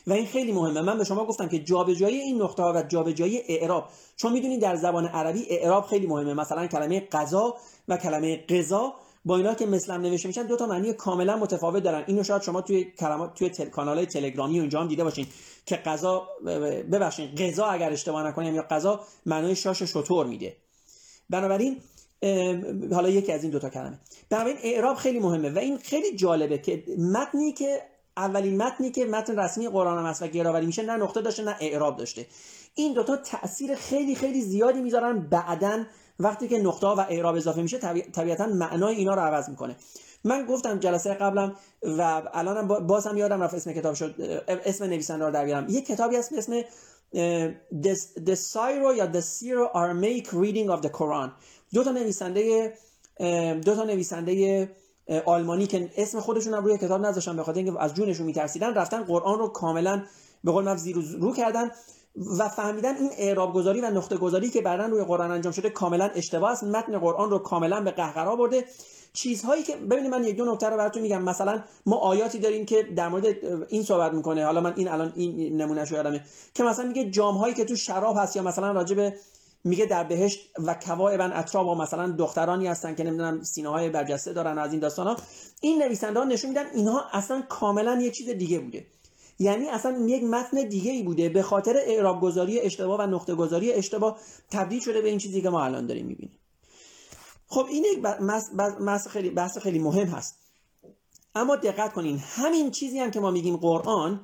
و این خیلی مهمه. من به شما گفتم که جابجایی این نقطه ها و جابجایی اعراب چون می‌دونید در زبان عربی اعراب خیلی مهمه. مثلا کلمه قضا و کلمه قضا با اینا که مثلا نوشته میشن دو تا معنی کاملا متفاوت دارن. اینو شاید شما توی کلمات توی تل... کانال تلگرامی اونجا هم دیده باشین که قضا ببخشید قضا اگر اشتباه نکنیم یا قضا معنای شاش شطور میده. بنابراین حالا یکی از این دوتا کلمه. بنابراین اعراب خیلی مهمه و این خیلی جالبه که متنی که اولین متنی که متن رسمی قرآن و گراوری میشه نه نقطه داشته نه اعراب داشته. این دوتا تاثیر خیلی خیلی زیادی می‌ذارن بعدا وقتی که نقطه و اعراب اضافه میشه طبیعتا معنای اینا رو عوض می‌کنه. من گفتم جلسه قبلم و الانم باز هم یادم رفت اسم کتاب شد اسم نویسنده رو در بیارم. یه کتابی هست به اسم The Syro یا The Syro Aramaic Reading of the Quran. دو تا نویسنده دو تا نویسنده آلمانی که اسم خودشون هم روی کتاب نذاشتن به خاطر اینکه از جونشون میترسیدن رفتن قرآن رو کاملا به قول من زیر رو کردن. و فهمیدن این اعراب گذاری و نقطه گذاری که بعدا روی قرآن انجام شده کاملا اشتباه است. متن قرآن رو کاملا به قهقرا برده. چیزهایی که ببینید من یک دو نکته رو براتون میگم. مثلا ما آیاتی داریم که در مورد این صحبت می‌کنه. حالا من این الان این نمونه شو یادمه. که مثلا میگه جام هایی که تو شراب هست یا مثلا راجع میگه در بهشت و کوائبن اطراب و مثلا دخترانی هستن که نمی‌دونم سینه های برجسته دارن از این داستان ها این نویسنده ها نشون میدن اینها اصلا کاملا یک چیز دیگه بوده. یعنی اصلا یک متن دیگه ای بوده. به خاطر اعراب گذاری اشتباه و نقطه گذاری اشتباه تبدیل شده به این چیزی که ما الان داریم می‌بینیم. خب این یک بحث خیلی بحث خیلی مهم هست. اما دقت کنین همین چیزی هم که ما میگیم قرآن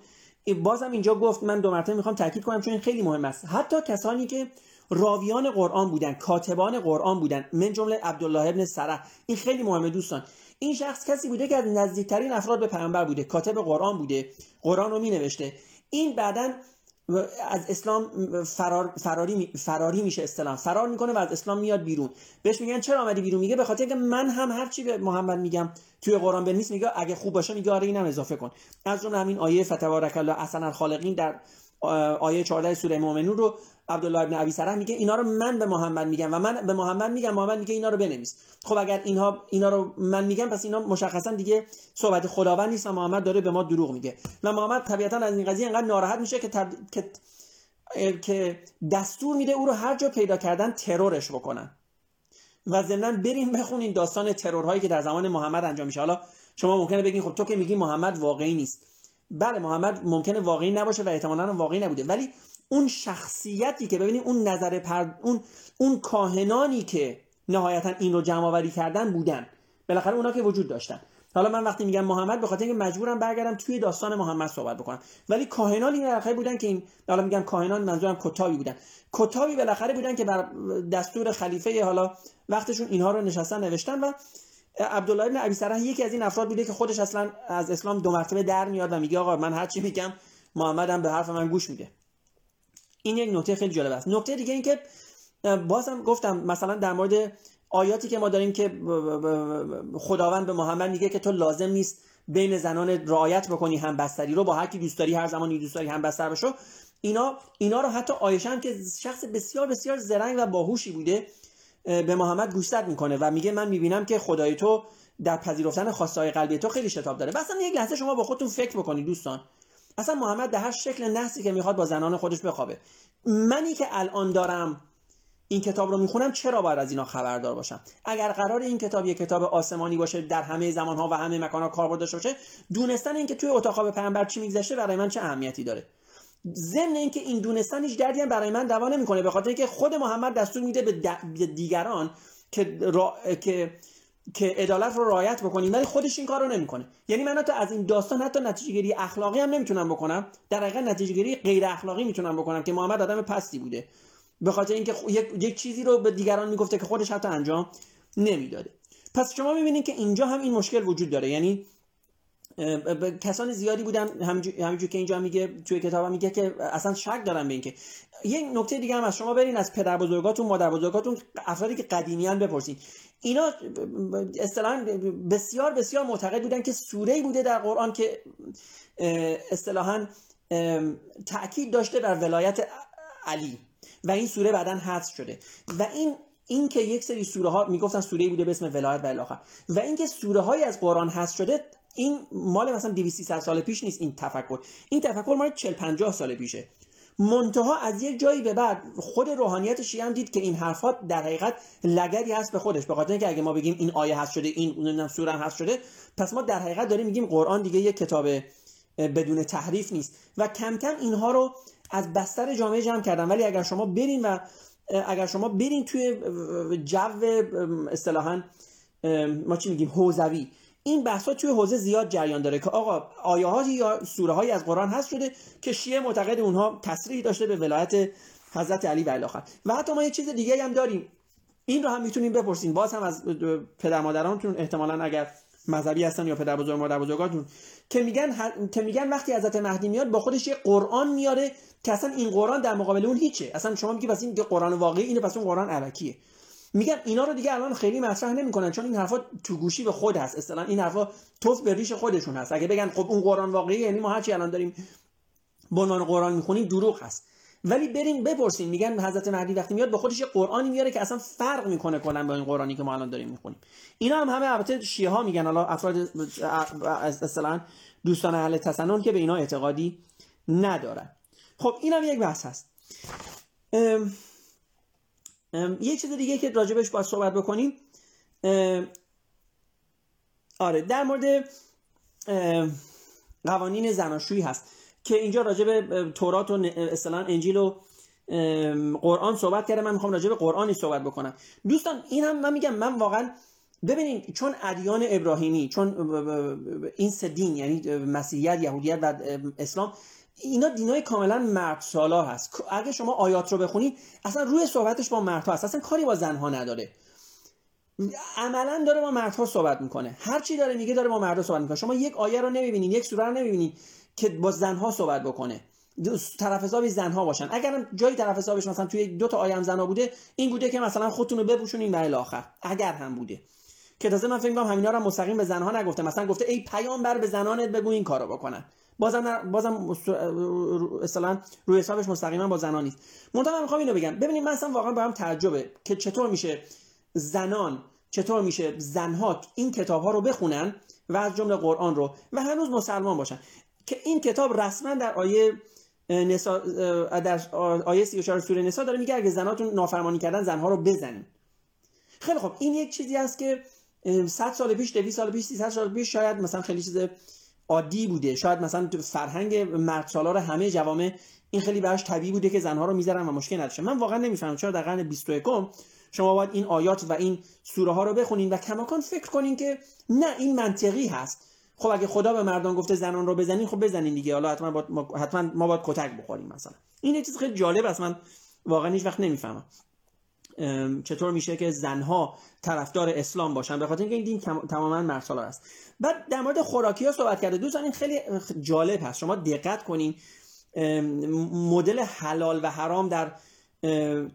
بازم اینجا گفت من دو مرتبه می‌خوام تاکید کنم چون این خیلی مهم است. حتی کسانی که راویان قرآن بودن کاتبان قرآن بودن من جمله عبدالله ابن سره این خیلی مهمه دوستان. این شخص کسی بوده که از نزدیکترین افراد به پیامبر بوده کاتب قرآن بوده قرآن رو می نوشته این بعدا از اسلام فرار فراری فراری میشه اسلام فرار می‌کنه و از اسلام میاد بیرون. بهش میگن چرا آمدی بیرون؟ میگه به خاطر که من هم هر چی به محمد میگم توی قرآن بنویس میگه اگه خوب باشه میگه آره اینم اضافه کن. از جمله همین آیه فتبارک الله احسن الخالقین در آیه 14 سوره مؤمنون رو عبدالله ابن ابی سره میگه اینا رو من به محمد میگم و من به محمد میگم محمد میگه اینا رو بنویس. خب اگر اینها اینا رو من میگم پس اینا مشخصا دیگه صحبت خداوند نیست و محمد داره به ما دروغ میگه. و محمد طبیعتا از این قضیه انقدر ناراحت میشه که که که دستور میده او رو هر جا پیدا کردن ترورش بکنن. و ضمن بریم بخونین داستان ترورهایی که در زمان محمد انجام میشه. حالا شما ممکنه بگین خب تو که میگی محمد واقعی نیست. بله محمد ممکنه واقعی نباشه و احتمالا واقعی نبوده. ولی اون شخصیتی که ببینید اون نظر پر... اون اون کاهنانی که نهایتا این رو جمع آوری کردن بودن. بالاخره اونا که وجود داشتن. حالا من وقتی میگم محمد به خاطر اینکه مجبورم برگردم توی داستان محمد صحبت بکنم. ولی کاهنانی بالاخره بودن که این حالا میگم کاهنان منظورم کتابی بودن. کتابی بالاخره بودن که بر دستور خلیفه حالا وقتشون اینها رو نشستن نوشتن و عبدالله ابن ابی سره یکی از این افراد بوده که خودش اصلا از اسلام دو مرتبه در میاد و میگه آقا من هر چی میگم محمد هم به حرف من گوش میده. این یک نکته خیلی جالب است. نکته دیگه این که بازم گفتم مثلا در مورد آیاتی که ما داریم که خداوند به محمد میگه که تو لازم نیست بین زنان رعایت بکنی هم بستری رو با هر کی دوست داری هر زمانی دوست داری هم بستر بشو. اینا اینا رو حتی آیشه که شخص بسیار بسیار زرنگ و باهوشی بوده به محمد گوشزد می‌کنه و میگه من می‌بینم که خدای تو در پذیرفتن خواستهای قلبی تو خیلی شتاب داره. مثلا یک لحظه شما با خودتون فکر بکنید دوستان. اصلا محمد در هر شکل نحسی که می‌خواد با زنان خودش بخوابه. منی که الان دارم این کتاب رو می‌خونم چرا باید از اینا خبردار باشم؟ اگر قرار این کتاب یک کتاب آسمانی باشه در همه زمان ها و همه مکان ها کاربرد داشته باشه دونستن اینکه توی اتاق خواب پیامبر چی میگذشته برای من چه اهمیتی داره؟ ضمن اینکه این دونستن هیچ دردی هم برای من دوا نمی‌کنه به خاطر اینکه خود محمد دستور میده به دیگران که که که عدالت رو رعایت بکنیم ولی خودش این کار رو نمی‌کنه. یعنی من حتی از این داستان حتی نتیجه گیری اخلاقی هم نمی‌تونم بکنم. در حقیقت نتیجه گیری غیر اخلاقی می‌تونم بکنم که محمد آدم پستی بوده. به خاطر اینکه یک،, یک چیزی رو به دیگران می‌گفته که خودش حتی انجام نمی‌داده. پس شما می‌بینید که اینجا هم این مشکل وجود داره. یعنی کسان زیادی بودن همینجور که اینجا میگه توی کتاب میگه که اصلا شک دارن به اینکه یک نکته دیگه هم از شما برین از پدر بزرگاتون مادر بزرگاتون افرادی که قدیمیان بپرسین. اینا اصطلاحا بسیار بسیار معتقد بودن که سوره بوده در قرآن که اصطلاحا تاکید داشته بر ولایت علی و این سوره بعدا حذف شده. و این این که یک سری سوره ها می‌گفتن سوره بوده به اسم ولایت و الاخر و اینکه سوره های از قرآن حذف شده این مال مثلا 200 سال پیش نیست این تفکر. این تفکر مال 40 50 سال پیشه. منتها از یک جایی به بعد خود روحانیت شیعه هم دید که این حرفات در حقیقت لگری هست به خودش. به خاطر اینکه اگه ما بگیم این آیه هست شده این نمی‌دونم سوره هست شده پس ما در حقیقت داریم میگیم قرآن دیگه یک کتاب بدون تحریف نیست. و کم کم اینها رو از بستر جامعه جمع کردن. ولی اگر شما برین و اگر شما برین توی جو اصطلاحا ما چی میگیم حوزوی این بحث توی حوزه زیاد جریان داره که آقا آیه ها یا سوره های از قرآن هست شده که شیعه معتقد اونها تصریح داشته به ولایت حضرت علی و الاخر. و حتی ما یه چیز دیگه هم داریم. این رو هم می‌تونیم بپرسین باز هم از پدر مادرانتون احتمالا اگر مذهبی هستن یا پدر بزرگ مادر بزرگاتون که میگن که میگن وقتی حضرت مهدی میاد با خودش یه قرآن میاره که اصلا این قرآن در مقابل اون هیچه. اصلا شما میگی پس این قرآن واقعی اینه پس اون قرآن علکیه. میگم اینا رو دیگه الان خیلی مطرح نمی‌کنن چون این حرفا تو گوشی به خود هست. اصلا این حرفا توف به ریش خودشون هست. اگه بگن خب اون قرآن واقعی یعنی ما هرچی الان داریم به عنوان قرآن می‌خونیم دروغ هست. ولی برین بپرسین میگن حضرت مهدی وقتی میاد با خودش یه قرآنی میاره که اصلا فرق می‌کنه کلا با این قرآنی که ما الان داریم می‌خونیم. اینا هم همه البته شیعه ها میگن. حالا افراد اصلا دوستان اهل تسنن که به اینا اعتقادی ندارن. خب اینم یک بحث هست. یه چیز دیگه که راجبش باید صحبت بکنیم. آره در مورد قوانین زناشویی هست که اینجا راجب تورات و اصطلاح انجیل و قرآن صحبت کرده من می‌خوام راجب قرآنی صحبت بکنم. دوستان این هم من میگم من واقعا ببینید چون ادیان ابراهیمی چون این سه دین یعنی مسیحیت یهودیت و اسلام اینا دینای کاملا مرد سالار هست اگه شما آیات رو بخونید اصلا روی صحبتش با مردها هست. اصلا کاری با زنها نداره. عملا داره با مردها صحبت می‌کنه. هر چی داره میگه داره با مردها صحبت می‌کنه. شما یک آیه رو نمی‌بینید یک سوره رو نمی‌بینید که با زنها صحبت بکنه. طرف حسابی زنها باشن. اگر جایی طرف حسابش مثلا توی دو تا آیه هم زنها بوده این بوده که مثلا خودتون رو بپوشونین برای آخر اگر هم بوده. که تازه من فکر می‌کنم همینا رو مستقیم به زنها نگفته. مثلا گفته ای پیامبر به زنانت بگو این کارو بکنن. بازم بازم اصلا روی حسابش مستقیما با زنان نیست. منتها من می‌خوام اینو بگم. ببینید من اصلا واقعا برام تعجبه که چطور میشه زنان چطور میشه زنها این کتاب ها رو بخونن و از جمله قرآن رو و هنوز مسلمان باشن. که این کتاب رسما در آیه نسا در آیه 34 سوره نسا داره میگه اگه زناتون نافرمانی کردن زنها رو بزنین. خیلی خب این یک چیزی است که 100 سال پیش 200 سال پیش 300 سال پیش شاید مثلا خیلی چیز عادی بوده. شاید مثلا فرهنگ مرد سالار همه جوامع این خیلی براش طبیعی بوده که زنها رو می‌ذارن و مشکل نداره من واقعا نمی‌فهمم چرا در قرن 21 شما باید این آیات و این سوره ها رو بخونین و کماکان فکر کنین که نه این منطقی هست. خب اگه خدا به مردان گفته زنان رو بزنین خب بزنین دیگه. حالا حتما ما حتما ما باید کتک بخوریم مثلا. این چیز خیلی جالب است. من واقعا هیچ وقت نمی‌فهمم. چطور میشه که زنها طرفدار اسلام باشن؟ به خاطر اینکه این دین تماما مرسالار است. بعد در مورد خوراکی ها صحبت کرده. دوستان این خیلی جالب هست. شما دقت کنین مدل حلال و حرام در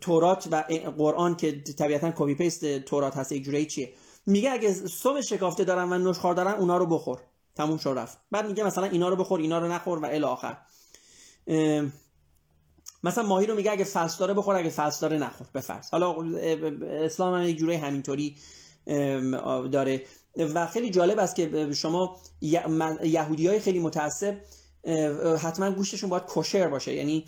تورات و قرآن که طبیعتا کپی پیست تورات هست یک چیه؟ میگه اگه صبح شکافته دارن و نشخوار دارن اونا رو بخور. تموم شد رفت. بعد میگه مثلا اینا رو بخور اینا رو نخور و الی آخر. مثلا ماهی رو میگه اگه فصل داره بخور اگه فصل داره نخور. به حالا اسلام هم یک جوری همینطوری داره. و خیلی جالب است که شما یهودی های خیلی متعصب حتما گوشتشون باید کشر باشه. یعنی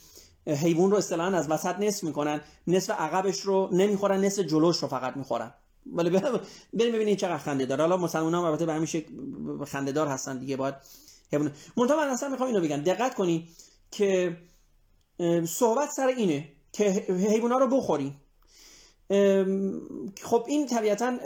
حیوان رو اصطلاحا از وسط نصف می‌کنن نصف عقبش رو نمی‌خورن نصف جلوش رو فقط می‌خورن. ولی بریم ببینید چقدر خنده داره حالا مسلمان هم البته به همین شکل خنده دار هستن دیگه باید منتها من اصلا می‌خوام اینو بگم. دقت کنی که صحبت سر اینه که حیونا رو بخوریم. خب این طبیعتا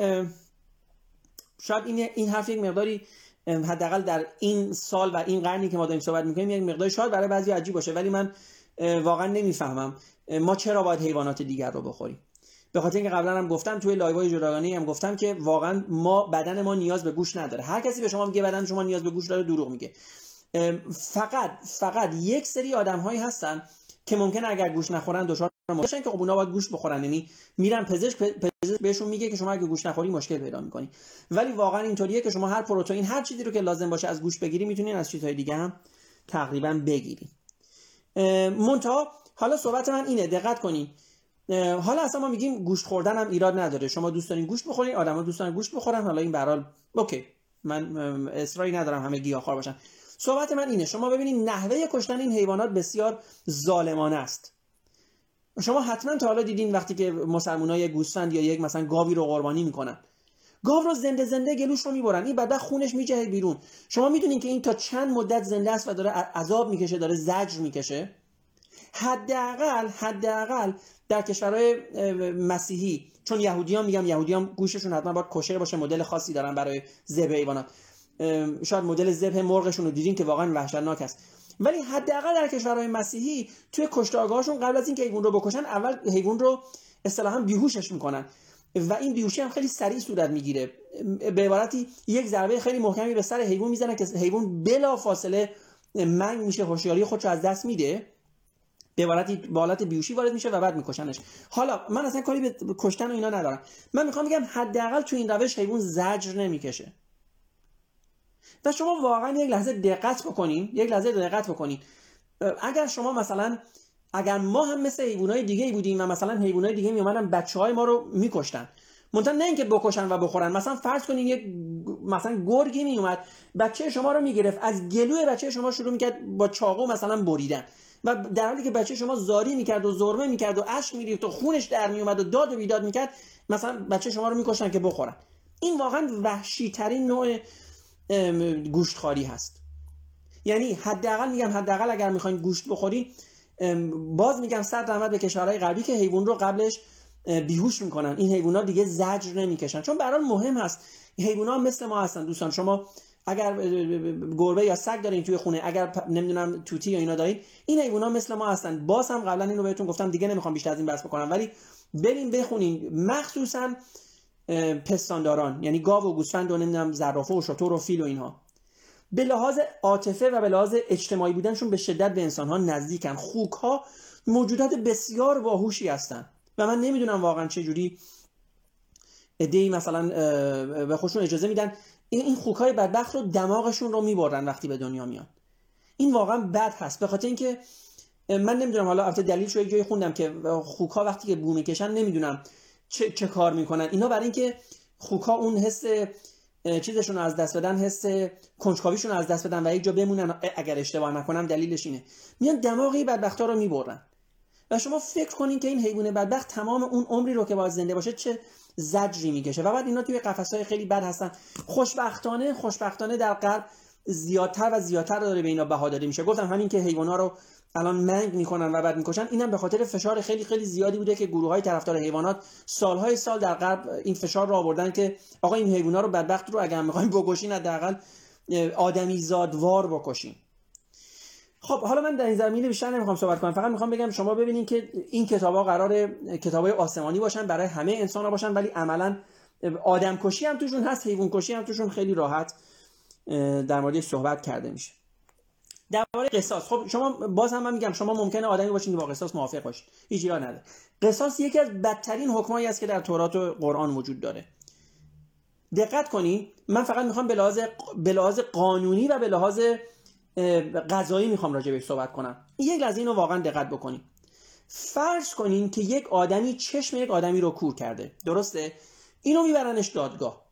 شاید این این حرف یک مقداری حداقل در این سال و این قرنی که ما داریم صحبت می‌کنیم یک مقداری شاید برای بعضی عجیب باشه ولی من واقعا نمی‌فهمم. ما چرا باید حیوانات دیگر رو بخوریم؟ به خاطر اینکه قبلا هم گفتم توی لایوهای جداگانه هم گفتم که واقعا ما بدن ما نیاز به گوش نداره. هر کسی به شما میگه بدن شما نیاز به گوش داره دروغ میگه. فقط فقط یک سری آدم هایی هستن که ممکن اگر گوش نخورن دچار مشکل که خب اونا باید گوش بخورن. یعنی میرن پزشک پزشک بهشون میگه که شما اگه گوش نخوری مشکل پیدا می‌کنی. ولی واقعا اینطوریه که شما هر پروتئین هر چیزی رو که لازم باشه از گوش بگیری می‌تونین از چیزهای دیگه هم تقریبا بگیریم منتها حالا صحبت من اینه دقت کنین. حالا اصلا ما میگیم گوشت خوردن هم ایراد نداره. شما دوست دارین گوشت بخورین آدما دوست دارن گوشت بخورن حالا این برال اوکی. من اصراری ندارم همه گیاهخوار باشن. صحبت من اینه. شما ببینید نحوه کشتن این حیوانات بسیار ظالمانه است. شما حتما تا حالا دیدین وقتی که مسلمانای گوسفند یا یک مثلا گاوی رو قربانی می‌کنن. گاو رو زنده زنده گلوش رو می‌برن. این بعد خونش میجه بیرون. شما می‌دونین که این تا چند مدت زنده است و داره عذاب می‌کشه داره زجر می‌کشه. حداقل حداقل در کشورهای مسیحی چون یهودیان میگم یهودیان گوششون حتما باید کشر باشه مدل خاصی دارن برای ذبح حیوانات. شاید مدل ذبح مرغشون رو دیدین که واقعا وحشتناک است. ولی حداقل در کشورهای مسیحی توی کشتارگاهشون قبل از اینکه حیوان رو بکشن اول حیوان رو اصطلاحا بیهوشش می‌کنن. و این بیهوشی هم خیلی سریع صورت می‌گیره. به عبارتی یک ضربه خیلی محکمی به سر حیوان می‌زنه که حیوان بلا فاصله منگ میشه هوشیاری خودش از دست میده. به عبارتی به حالت بیوشی وارد میشه و بعد میکشنش. حالا من اصلا کاری به کشتن و اینا ندارم. من می‌خوام بگم حداقل تو این روش حیوان زجر نمی‌کشه. و شما واقعا یک لحظه دقت بکنین یک لحظه دقت بکنین. اگر شما مثلا اگر ما هم مثل حیوانات دیگه بودیم و مثلا حیوانات دیگه میومدن بچه های ما رو میکشتن. منتها نه اینکه بکشن و بخورن مثلا فرض کنین یک مثلا گرگی میومد بچه شما رو می‌گرفت از گلوی بچه شما شروع می‌کرد با چاقو مثلا بریدن. و در حالی که بچه شما زاری می‌کرد و زرمه می‌کرد و اشک میریخت و خونش در میومد و داد و بیداد می‌کرد مثلا بچه شما رو می‌کشن که بخورن. این واقعا وحشی ترین نوع گوشتخواری هست. یعنی حداقل میگم حداقل اگر می‌خواین گوشت بخوری باز میگم صد رحمت به کشورهای غربی که حیوان رو قبلش بیهوش می‌کنن. این حیوانات دیگه زجر نمی‌کشن. چون برای مهم هست. حیوانات مثل ما هستن دوستان. شما اگر گربه یا سگ دارین توی خونه اگر نمی‌دونم توتی یا اینا دارین این حیونا مثل ما هستن. باز هم قبلا اینو بهتون گفتم دیگه نمی‌خوام بیشتر از این بحث بکنم. ولی بریم بخونین مخصوصا پستانداران. یعنی گاو و گوسفند و نمی‌دونم زرافه و شتر و فیل و اینها. به لحاظ عاطفه و به لحاظ اجتماعی بودنشون به شدت به انسان ها نزدیکن. خوک ها موجودات بسیار باهوشی هستن. و من نمی‌دونم واقعا چه جوری ای مثلا به خودشون اجازه میدن. این این خوکای بدبخت رو دماغشون رو می‌برن وقتی به دنیا میان. این واقعا بد هست. به خاطر اینکه من نمی‌دونم حالا البته دلیل شو جایی خوندم که خوکا وقتی که بو می‌کشن نمی‌دونم. چه, چه کار می‌کنن؟ اینا برای اینکه خوکا اون حس چیزشون از دست بدن حس کنجکاویشون از دست بدن و یک جا بمونن. اگر اشتباه نکنم دلیلش اینه. میان دماغی بدبختا رو می‌برن. و شما فکر کنین که این حیوان بدبخت تمام اون عمری رو که باید زنده باشه چه زجری می‌کشه. و بعد اینا توی های خیلی بد هستن. خوشبختانه خوشبختانه در غرب زیادتر و زیادتر داره به اینا بها داده میشه. گفتم همین که حیونا رو الان منگ می‌کنن و بعد می‌کشن اینم به خاطر فشار خیلی خیلی زیادی بوده که گروه های طرفدار حیوانات سالهای سال در غرب این فشار رو آوردن که آقا این حیونا رو بدبخت رو اگر می‌خوایم بکشین حداقل آدمی زادوار بکشین. خب حالا من در این زمینه بیشتر نمی‌خوام صحبت کنم. فقط می‌خوام بگم شما ببینید که این کتابا قرار کتابای آسمانی باشن برای همه انسان ها باشن ولی عملا آدم کشی هم توشون هست حیوان کشی هم توشون خیلی راحت در مورد صحبت کرده میشه. درباره قصاص. خب شما باز هم من میگم شما ممکنه آدمی باشین که با قصاص موافق باشید هیچ نداره. قصاص یکی از بدترین حکمایی است که در تورات و قرآن وجود داره. دقت کنید من فقط می‌خوام به لحاظ قانونی و به لحاظ غذایی می‌خوام راجع بهش صحبت کنم. یک لحظه اینو واقعا دقت بکنیم فرض کنین که یک آدمی چشم یک آدمی رو کور کرده. درسته؟ اینو میبرنش دادگاه.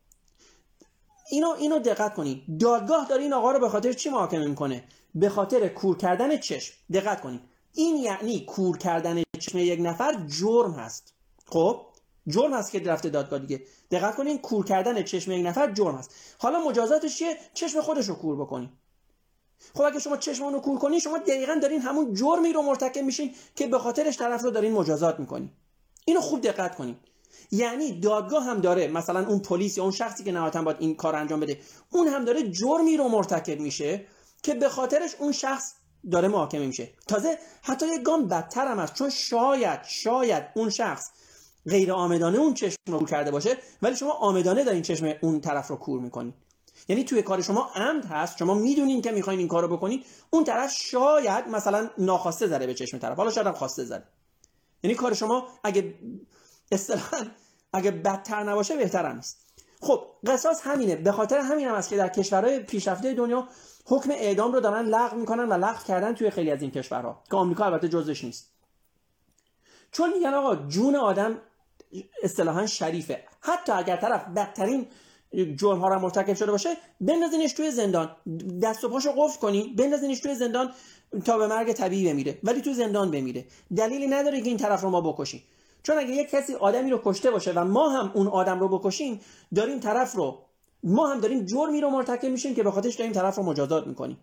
اینو اینو دقت کنین دادگاه داره این آقا رو به خاطر چی محاکمه می‌کنه؟ به خاطر کور کردن چشم. دقت کنین این یعنی کور کردن چشم یک نفر جرم هست. خب؟ جرم هست که رفته دادگاه دیگه. دقت کنین کور کردن چشم یک نفر جرم هست. حالا مجازاتش چیه؟ چشم خودش رو کور بکنین خب اگه شما چشم رو کور کنین شما دقیقا دارین همون جرمی رو مرتکب میشین که به خاطرش طرف رو دارین مجازات می‌کنین اینو خوب دقت کنین. یعنی دادگاه هم داره مثلا اون پلیس یا اون شخصی که نهایتا باید این کار انجام بده اون هم داره جرمی رو مرتکب میشه. که به خاطرش اون شخص داره محاکمه میشه. تازه حتی یک گام بدتر هم است چون شاید شاید اون شخص غیر آمدانه اون چشم رو کرده باشه ولی شما آمدانه دارین چشم اون طرف رو کور می‌کنین. یعنی توی کار شما عمد هست شما می‌دونین که می‌خواین این کارو بکنین اون طرف شاید مثلا ناخواسته زده به چشم طرف. حالا شاید هم خواسته زده. یعنی کار شما اگه اصطلاحا اگه بدتر نباشه بهتر هم نیست. خب قصاص همینه. به خاطر همین هم است که در کشورهای پیشرفته دنیا حکم اعدام رو دارن لغو می‌کنن و لغو کردن توی خیلی از این کشورها که آمریکا البته جزش نیست. چون میگن آقا جون آدم اصطلاحا شریفه. حتی اگر طرف بدترین جرم ها را مرتکب شده باشه بندازینش توی زندان. دست و پاشو قفل کنی بندازینش توی زندان تا به مرگ طبیعی بمیره. ولی تو زندان بمیره. دلیلی نداره که این طرف رو ما بکشیم. چون اگه یک کسی آدمی رو کشته باشه و ما هم اون آدم رو بکشیم داریم طرف رو ما هم داریم جرمی رو مرتکب میشیم که به خاطرش داریم طرف رو مجازات می‌کنیم.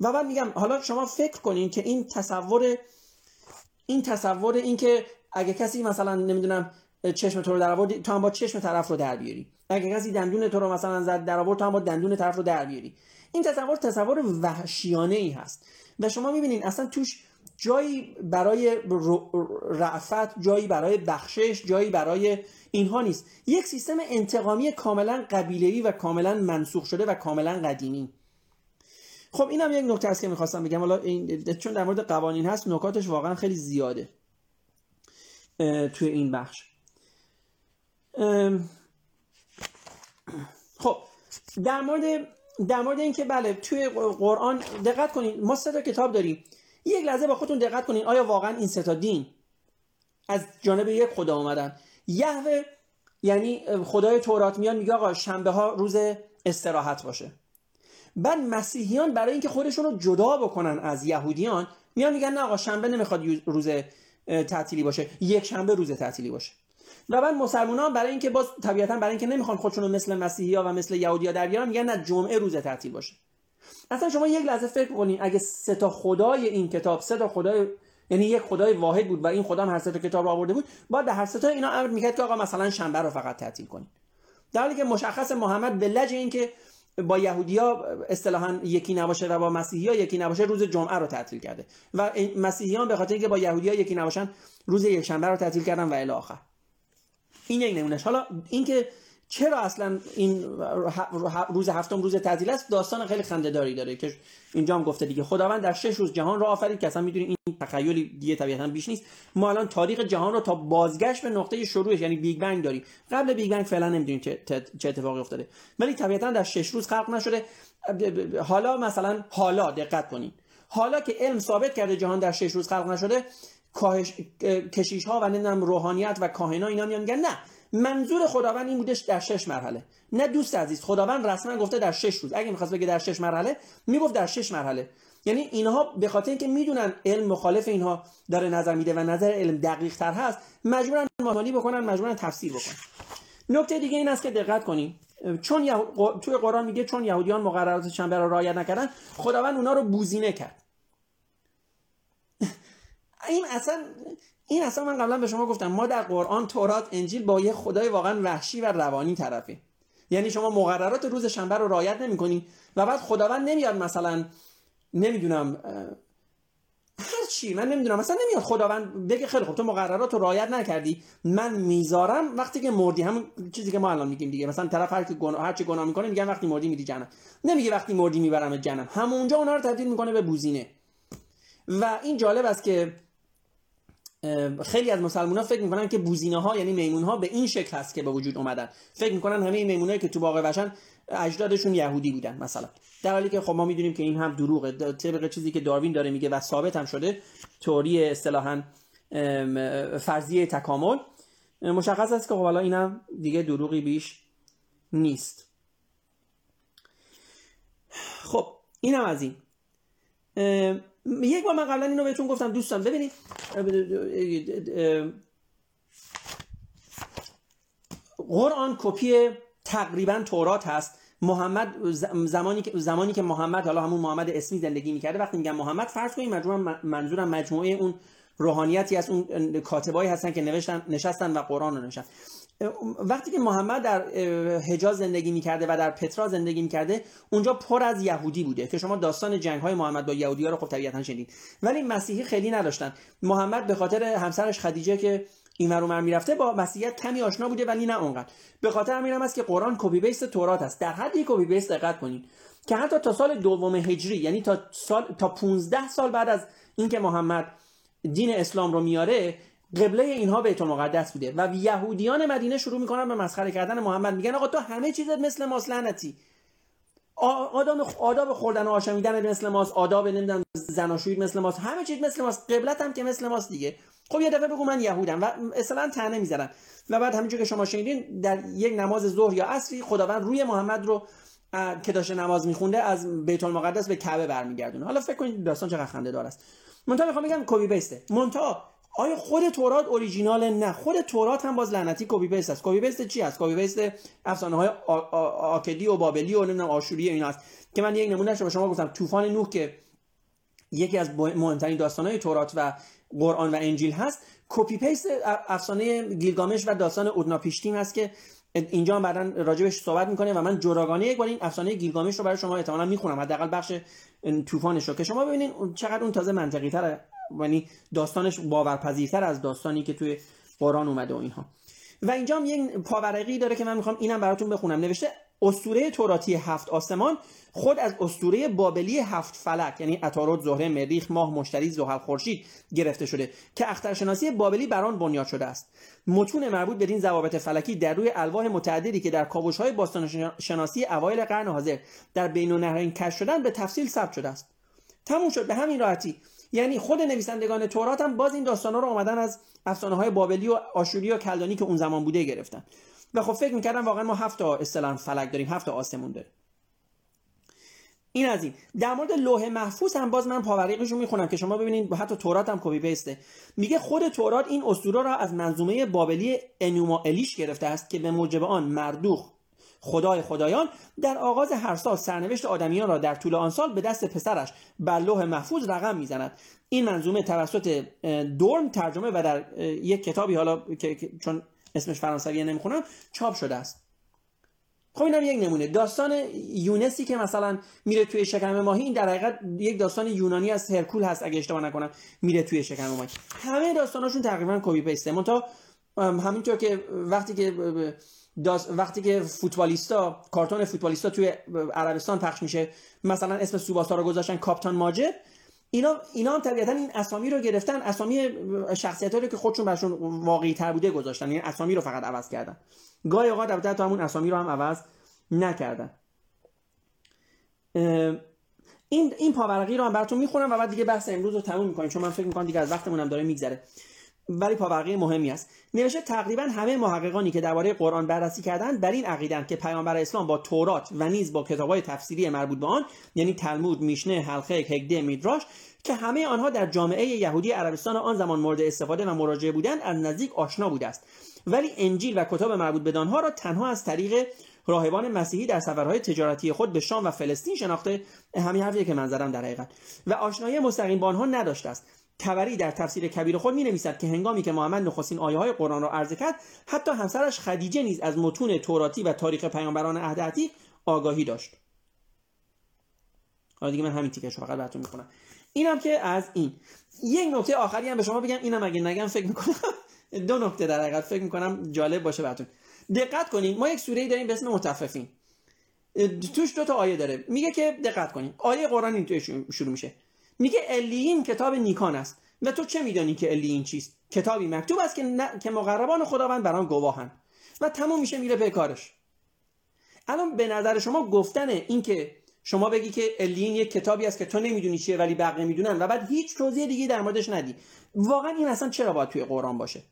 و بعد میگم حالا شما فکر کنین که این تصور این تصور این که اگه کسی مثلا نمی‌دونم چشم تو رو در آورد تو هم با چشم طرف رو در بیاری. اگه کسی دندون تو رو مثلا زد در آورد تو هم با دندون طرف رو در بیاری. این تصور تصور وحشیانه ای هست. و شما می‌بینین اصلا توش جایی برای رعفت جایی برای بخشش جایی برای اینها نیست. یک سیستم انتقامی کاملا قبیله‌ای و کاملا منسوخ شده و کاملا قدیمی. خب اینم یک نکته است که می‌خواستم بگم. حالا این چون در مورد قوانین هست نکاتش واقعا خیلی زیاده توی این بخش. خب در مورد در مورد اینکه بله توی قرآن دقت کنید. ما سه تا کتاب داریم. یک لحظه با خودتون دقت کنین. آیا واقعا این سه دین از جانب یک خدا اومدن؟ یهوه یعنی خدای تورات میان میگه آقا شنبه ها روز استراحت باشه. بعد مسیحیان برای اینکه خودشون رو جدا بکنن از یهودیان میان میگن نه آقا شنبه نمی‌خواد روز تعطیلی باشه. یک شنبه روز تعطیلی باشه. و بعد مسلمانان برای اینکه باز طبیعتا برای اینکه نمی‌خوان خودشون رو مثل مسیحی ها و مثل یهودی ها در بیارن میگن نه جمعه روز تعطیل باشه. اصلا شما یک لحظه فکر کنین اگه سه تا خدای این کتاب سه تا خدای یعنی یک خدای واحد بود و این خدا هم هر سه تا کتاب رو آورده بود باید در هر سه تا اینا امر می‌کرد که آقا مثلا شنبه رو فقط تعطیل کنید در حالی که مشخص محمد به لج این که با یهودیا اصطلاحا یکی نباشه و با مسیحی یکی نباشه روز جمعه رو تعطیل کرده. و مسیحیان به خاطر اینکه با یهودیا یکی نباشن روز یکشنبه رو تعطیل کردن و الی آخر. این یک نمونهش. حالا اینکه چرا اصلا این روز هفتم روز تعطیل است؟ داستان خیلی خندهداری داره که اینجا هم گفته دیگه. خداوند در شش روز جهان را آفرید که اصلا می‌دونی این تخیلی دیگه طبیعتا بیش نیست. ما الان تاریخ جهان رو تا بازگشت به نقطه شروعش یعنی Big Bang داریم. قبل Big Bang فعلا نمی‌دونیم چه چه اتفاقی افتاده. ولی طبیعتا در شش روز خلق نشده. حالا مثلا حالا دقت کنین. حالا که علم ثابت کرده جهان در شش روز خلق نشده کشیش ها و نمی‌دونم روحانیت و کاهنا اینا میگن نه. منظور خداوند این بودش در شش مرحله. نه دوست عزیز خداوند رسما گفته در شش روز. اگه می‌خواست بگه در شش مرحله می‌گفت در شش مرحله. یعنی اینها به خاطر اینکه می‌دونن علم مخالف اینها داره نظر میده و نظر علم دقیق تر هست مجبورن مالی بکنن مجبورن تفسیر بکنن. نکته دیگه این است که دقت کنیم چون یهو... توی قرآن میگه چون یهودیان مقررات شنبه را رعایت نکردن خداوند اونا رو بوزینه کرد. [LAUGHS] این اصلا این اصلا من قبلا به شما گفتم ما در قرآن تورات انجیل با یه خدای واقعا وحشی و روانی طرفه. یعنی شما مقررات روز شنبه رو رعایت نمی‌کنی و بعد خداوند نمیاد مثلا نمی‌دونم هر چی من نمی‌دونم مثلا نمیاد خداوند بگه خیلی خوب تو مقررات رو رعایت نکردی من می‌ذارم وقتی که مردی همون چیزی که ما الان میگیم دیگه مثلا طرف هر کی گناه هر چی گناه می‌کنه میگن وقتی مردی میری جنم نمیگه وقتی مردی می‌برم جنم همونجا اونها رو تبدیل می‌کنه به بوزینه. و این جالب است که خیلی از مسلمان ها فکر می‌کنن که بوزینه ها یعنی میمون ها به این شکل هست که به وجود اومدن. فکر می‌کنن همه این میمون که تو باغ وشن اجدادشون یهودی بودن مثلا. در حالی که خب ما می‌دونیم که این هم دروغه. طبق چیزی که داروین داره میگه و ثابت هم شده تئوری اصطلاحا فرضیه تکامل. مشخص است که خب حالا اینم دیگه دروغی بیش نیست. خب اینم از این. یک بار من قبلا اینو بهتون گفتم دوستان ببینید. قرآن کپی تقریبا تورات هست. محمد زمانی که زمانی که محمد حالا همون محمد اسمی زندگی می‌کرده وقتی میگم محمد فرض کنیم منظورم مجموعه اون روحانیتی از اون کاتبایی هستن که نوشتن نشستن و قرآن رو نوشتن. وقتی که محمد در حجاز زندگی می‌کرده و در پترا زندگی می‌کرده اونجا پر از یهودی بوده که شما داستان جنگ های محمد با یهودی ها رو خب طبیعتا شنید ولی مسیحی خیلی نداشتن. محمد به خاطر همسرش خدیجه که این ور می‌رفته با مسیحیت کمی آشنا بوده ولی نه اونقدر. به خاطر همین است که قرآن کپی بیست تورات است در حدی کپی بیست دقت کنید که حتی تا سال دوم هجری یعنی تا سال تا 15 سال بعد از اینکه محمد دین اسلام رو میاره قبله اینها بیت المقدس بوده و یهودیان مدینه شروع می‌کنن به مسخره کردن محمد. میگن آقا تو همه چیزت مثل ماست لعنتی. آداب آداب خوردن و آشامیدن مثل ماست آداب نمی‌دونم زناشویی مثل ماست همه چیز مثل ماست قبلت هم که مثل ماست دیگه. خب یه دفعه بگو من یهودم و اصلا تنه می‌زنن. و بعد همینجور که شما شنیدین در یک نماز ظهر یا عصری خداوند روی محمد رو که داشته نماز میخونده از بیت المقدس به کعبه برمیگردونه. حالا فکر کنید داستان چقدر خنده دار است. منتها می‌خوام بگم copy paste ه منتها آیا خود تورات اوریجینال نه؟ خود تورات هم باز لعنتی copy paste است. copy paste چی است؟ copy paste افسانه های آکدی و بابلی و نمی‌دونم آشوری اینا است. که من یک نمونه به شما گفتم. طوفان نوح که یکی از مهمترین داستان های تورات و قرآن و انجیل هست copy paste افسانه گیلگامش و داستان اوتناپیشتیم هست که اینجا هم بعدا راجبش صحبت می‌کنه و من جراگانه یک بار این افسانه گیلگامش رو برای شما احتمالا می‌خونم. حداقل بخش طوفانش رو. که شما ببینید چقدر اون تازه منطقی تره یعنی داستانش باورپذیرتر از داستانی که توی قرآن اومده و اینها. و اینجا هم یک پاورقی داره که من می‌خوام اینم براتون بخونم. نوشته اسطوره توراتی هفت آسمان خود از اسطوره بابلی هفت فلک یعنی عطارد زهره مریخ ماه مشتری زحل خورشید گرفته شده که اخترشناسی بابلی بر آن بنیاد شده است. متون مربوط به این ضوابط فلکی در روی الواح متعددی که در کاوش‌های باستان شناسی اوایل قرن حاضر در بین النهرین کشف شدن به تفصیل ثبت شده است. تموم شد. به همین راحتی یعنی خود نویسندگان تورات هم باز این داستانا رو آمدن از افسانه های بابلی و آشوری و کلدانی که اون زمان بوده گرفتن. و خب فکر می‌کردم واقعا ما هفت تا فلک داریم هفت آسمون داریم این از این. در مورد لوح محفوظ هم باز من پاوریقش رو می‌خونم که شما ببینید حتی تورات هم کپی پیسته میگه خود تورات این اسطوره را از منظومه بابلی انوما الیش گرفته است که به موجب آن مردوخ خدای خدایان در آغاز هر سال سرنوشت آدمیان را در طول آن سال به دست پسرش بر لوح محفوظ رقم می‌زند. این منظومه توسط دورم ترجمه و در یک کتابی حالا که چون اسمش فرانسویه نمی‌خونم چاپ شده است. خب اینم یک نمونه. داستان یونسی که مثلا میره توی شکم ماهی این در حقیقت یک داستان یونانی از هرکول هست اگه اشتباه نکنم میره توی شکم ماهی. همه داستاناشون تقریبا کپی پیسته منتها همینطور که وقتی که وقتی که فوتبالیستا کارتون فوتبالیستا توی عربستان پخش میشه مثلا اسم سوباستا رو گذاشتن کاپتان ماجد اینا اینا هم طبیعتا این اسامی رو گرفتن اسامی شخصیت رو که خودشون برشون واقعی تر بوده گذاشتن یعنی اسامی رو فقط عوض کردن. گاهی اوقات البته تو همون اسامی رو هم عوض نکردن. این این پاورقی رو هم براتون می‌خونم و بعد دیگه بحث امروز رو تموم می‌کنیم چون من فکر می‌کنم دیگه از وقتمون هم داره میگذره. ولی پاورقی مهمی است. نوشته تقریبا همه محققانی که درباره قرآن بررسی کردند بر این عقیدند که پیامبر اسلام با تورات و نیز با کتابهای تفسیری مربوط به آن یعنی تلمود میشنه حلقه هگده میدراش که همه آنها در جامعه یهودی عربستان آن زمان مورد استفاده و مراجعه بودند از نزدیک آشنا بوده است. ولی انجیل و کتاب مربوط به آنها را تنها از طریق راهبان مسیحی در سفرهای تجارتی خود به شام و فلسطین شناخته. همین حرفیه که منظرم در حقیقت. و آشنایی مستقیم با آنها نداشته است. تبری در تفسیر کبیر خود می نویسد که هنگامی که محمد نخستین آیه های قرآن را عرضه کرد حتی همسرش خدیجه نیز از متون توراتی و تاریخ پیامبران عهد آگاهی داشت. حالا دیگه من همین تیکش فقط براتون می‌کنم اینم که از این. یک نکته آخری هم به شما بگم اینم اگه نگم فکر می‌کنم دو نکته در حقیقت فکر می‌کنم جالب باشه براتون. دقت کنید ما یک سوره داریم به اسم متففین. توش دو تا آیه داره. میگه که دقت کنید آیه قرآن این شروع میشه. میگه الیین کتاب نیکان است. و تو چه میدانی که الیین چیست؟ کتابی مکتوب است که, ن... که مقربان خداوند بر آن گواهند. و تموم میشه میره به کارش. الان به نظر شما گفتن این که شما بگی که الیین یک کتابی است که تو نمی‌دونی چیه ولی بقیه می‌دونن و بعد هیچ توضیح دیگه در موردش ندی واقعا این اصلا چرا باید توی قرآن باشه؟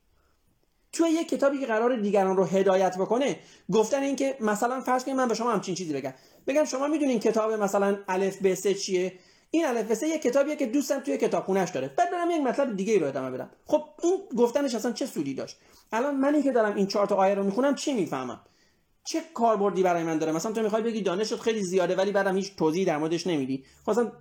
توی یک کتابی که قرار دیگران رو هدایت بکنه گفتن این که مثلا فرض کنید من به شما همچین چیزی بگم. بگم شما می‌دونین کتاب مثلا الف ب چیه؟ این الف یه کتابیه که دوستم توی کتابخونهش داره. بعد برم یک مطلب دیگه رو ادامه بدم. خب این گفتنش اصلا چه سودی داشت؟ الان منی که دارم این چهار تا آیه رو می‌خونم چی می‌فهمم؟ چه کاربردی برای من داره؟ مثلا تو می‌خوای بگی دانشت خیلی زیاده ولی بعدم هیچ توضیحی در موردش نمیدی. مثلا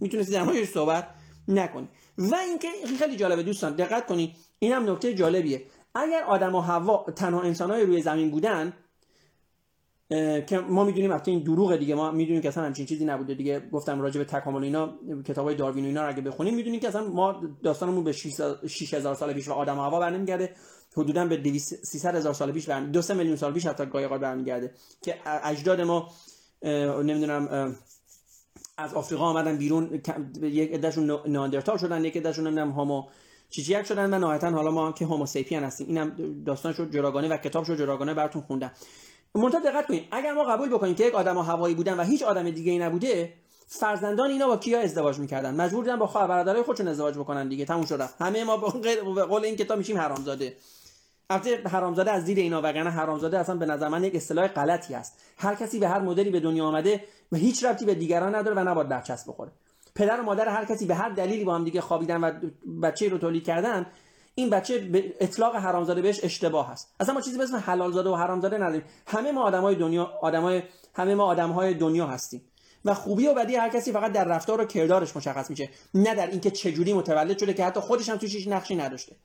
می‌تونستی در موردش صحبت نکنی. و اینکه خیلی جالبه دوستان دقت کنید اینم نکته جالبیه. اگر آدم و حوا تنها انسانهای روی زمین بودن که ما می‌دونیم البته این دروغه دیگه. ما می‌دونیم که اصلا همچین چیزی نبوده دیگه. گفتم راجع به تکامل اینا کتابای داروین و اینا رو اگه بخونیم می‌دونیم که اصلا ما داستانمون به 6000 سال پیش و آدم و هوا برنمیگرده. حدودا به 300 هزار سال پیش دو سه میلیون سال پیش حتی گاهی برمیگرده. که اجداد ما نمی‌دونم از آفریقا آمدن بیرون یک عدهشون ناندرتال شدن یک عدهشون نمی‌دونم هامو چیچیک شدن و نهایتا حالا ما که هومو سیپین هستیم. اینم داستان شد جراگانه و کتاب شد جراگانه براتون خوندم. منتها دقت کنید اگر ما قبول بکنیم که یک آدم هوایی بودن و هیچ آدم دیگه ای نبوده فرزندان اینا با کیا ازدواج می‌کردن؟ مجبور بودن با خواهر برادرای خودشون ازدواج بکنن دیگه تموم شد همه ما به قول این کتاب میشیم حرامزاده. البته حرامزاده از دید اینا وگرنه حرامزاده اصلا به نظر من یک اصطلاح غلطی است. هر کسی به هر مدلی به دنیا آمده و هیچ ربطی به دیگران نداره و نباید برچسب بخوره. پدر و مادر هر کسی به هر دلیلی با هم دیگه خوابیدن و بچه رو تولید کردن این بچه به اطلاق حرامزاده بهش اشتباه است اصلا ما چیزی به اسم حلالزاده و حرامزاده نداریم. همه ما آدمای دنیا آدمای همه ما آدمهای دنیا هستیم. و خوبی و بدی هر کسی فقط در رفتار و کردارش مشخص میشه. نه در اینکه چجوری متولد شده که حتی خودش هم توش هیچ نقشی نداشته.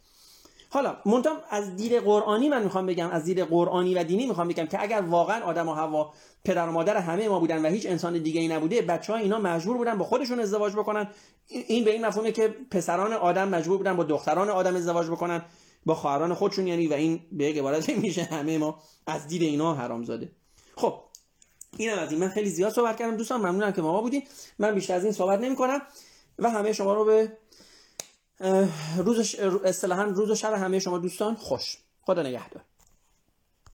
حالا منتها از دید قرآنی من می‌خوام بگم از دید قرآنی و دینی می‌خوام بگم که اگر واقعا آدم و هوا پدر و مادر همه ما بودن و هیچ انسان دیگه ای نبوده بچه ها اینا مجبور بودن با خودشون ازدواج بکنن. این به این مفهومه که پسران آدم مجبور بودن با دختران آدم ازدواج بکنن با خواهران خودشون یعنی و این به یک عبارت [LAUGHS] میشه همه ما از دید اینا حرام زاده خب اینم از این. من خیلی زیاد صحبت کردم. دوستان ممنونم که ما بودین. من بیشتر از این صحبت نمی کنم و همه شما رو به روز اصطلاحا روز و شب همه شما دوستان خوش. خدا نگهدار.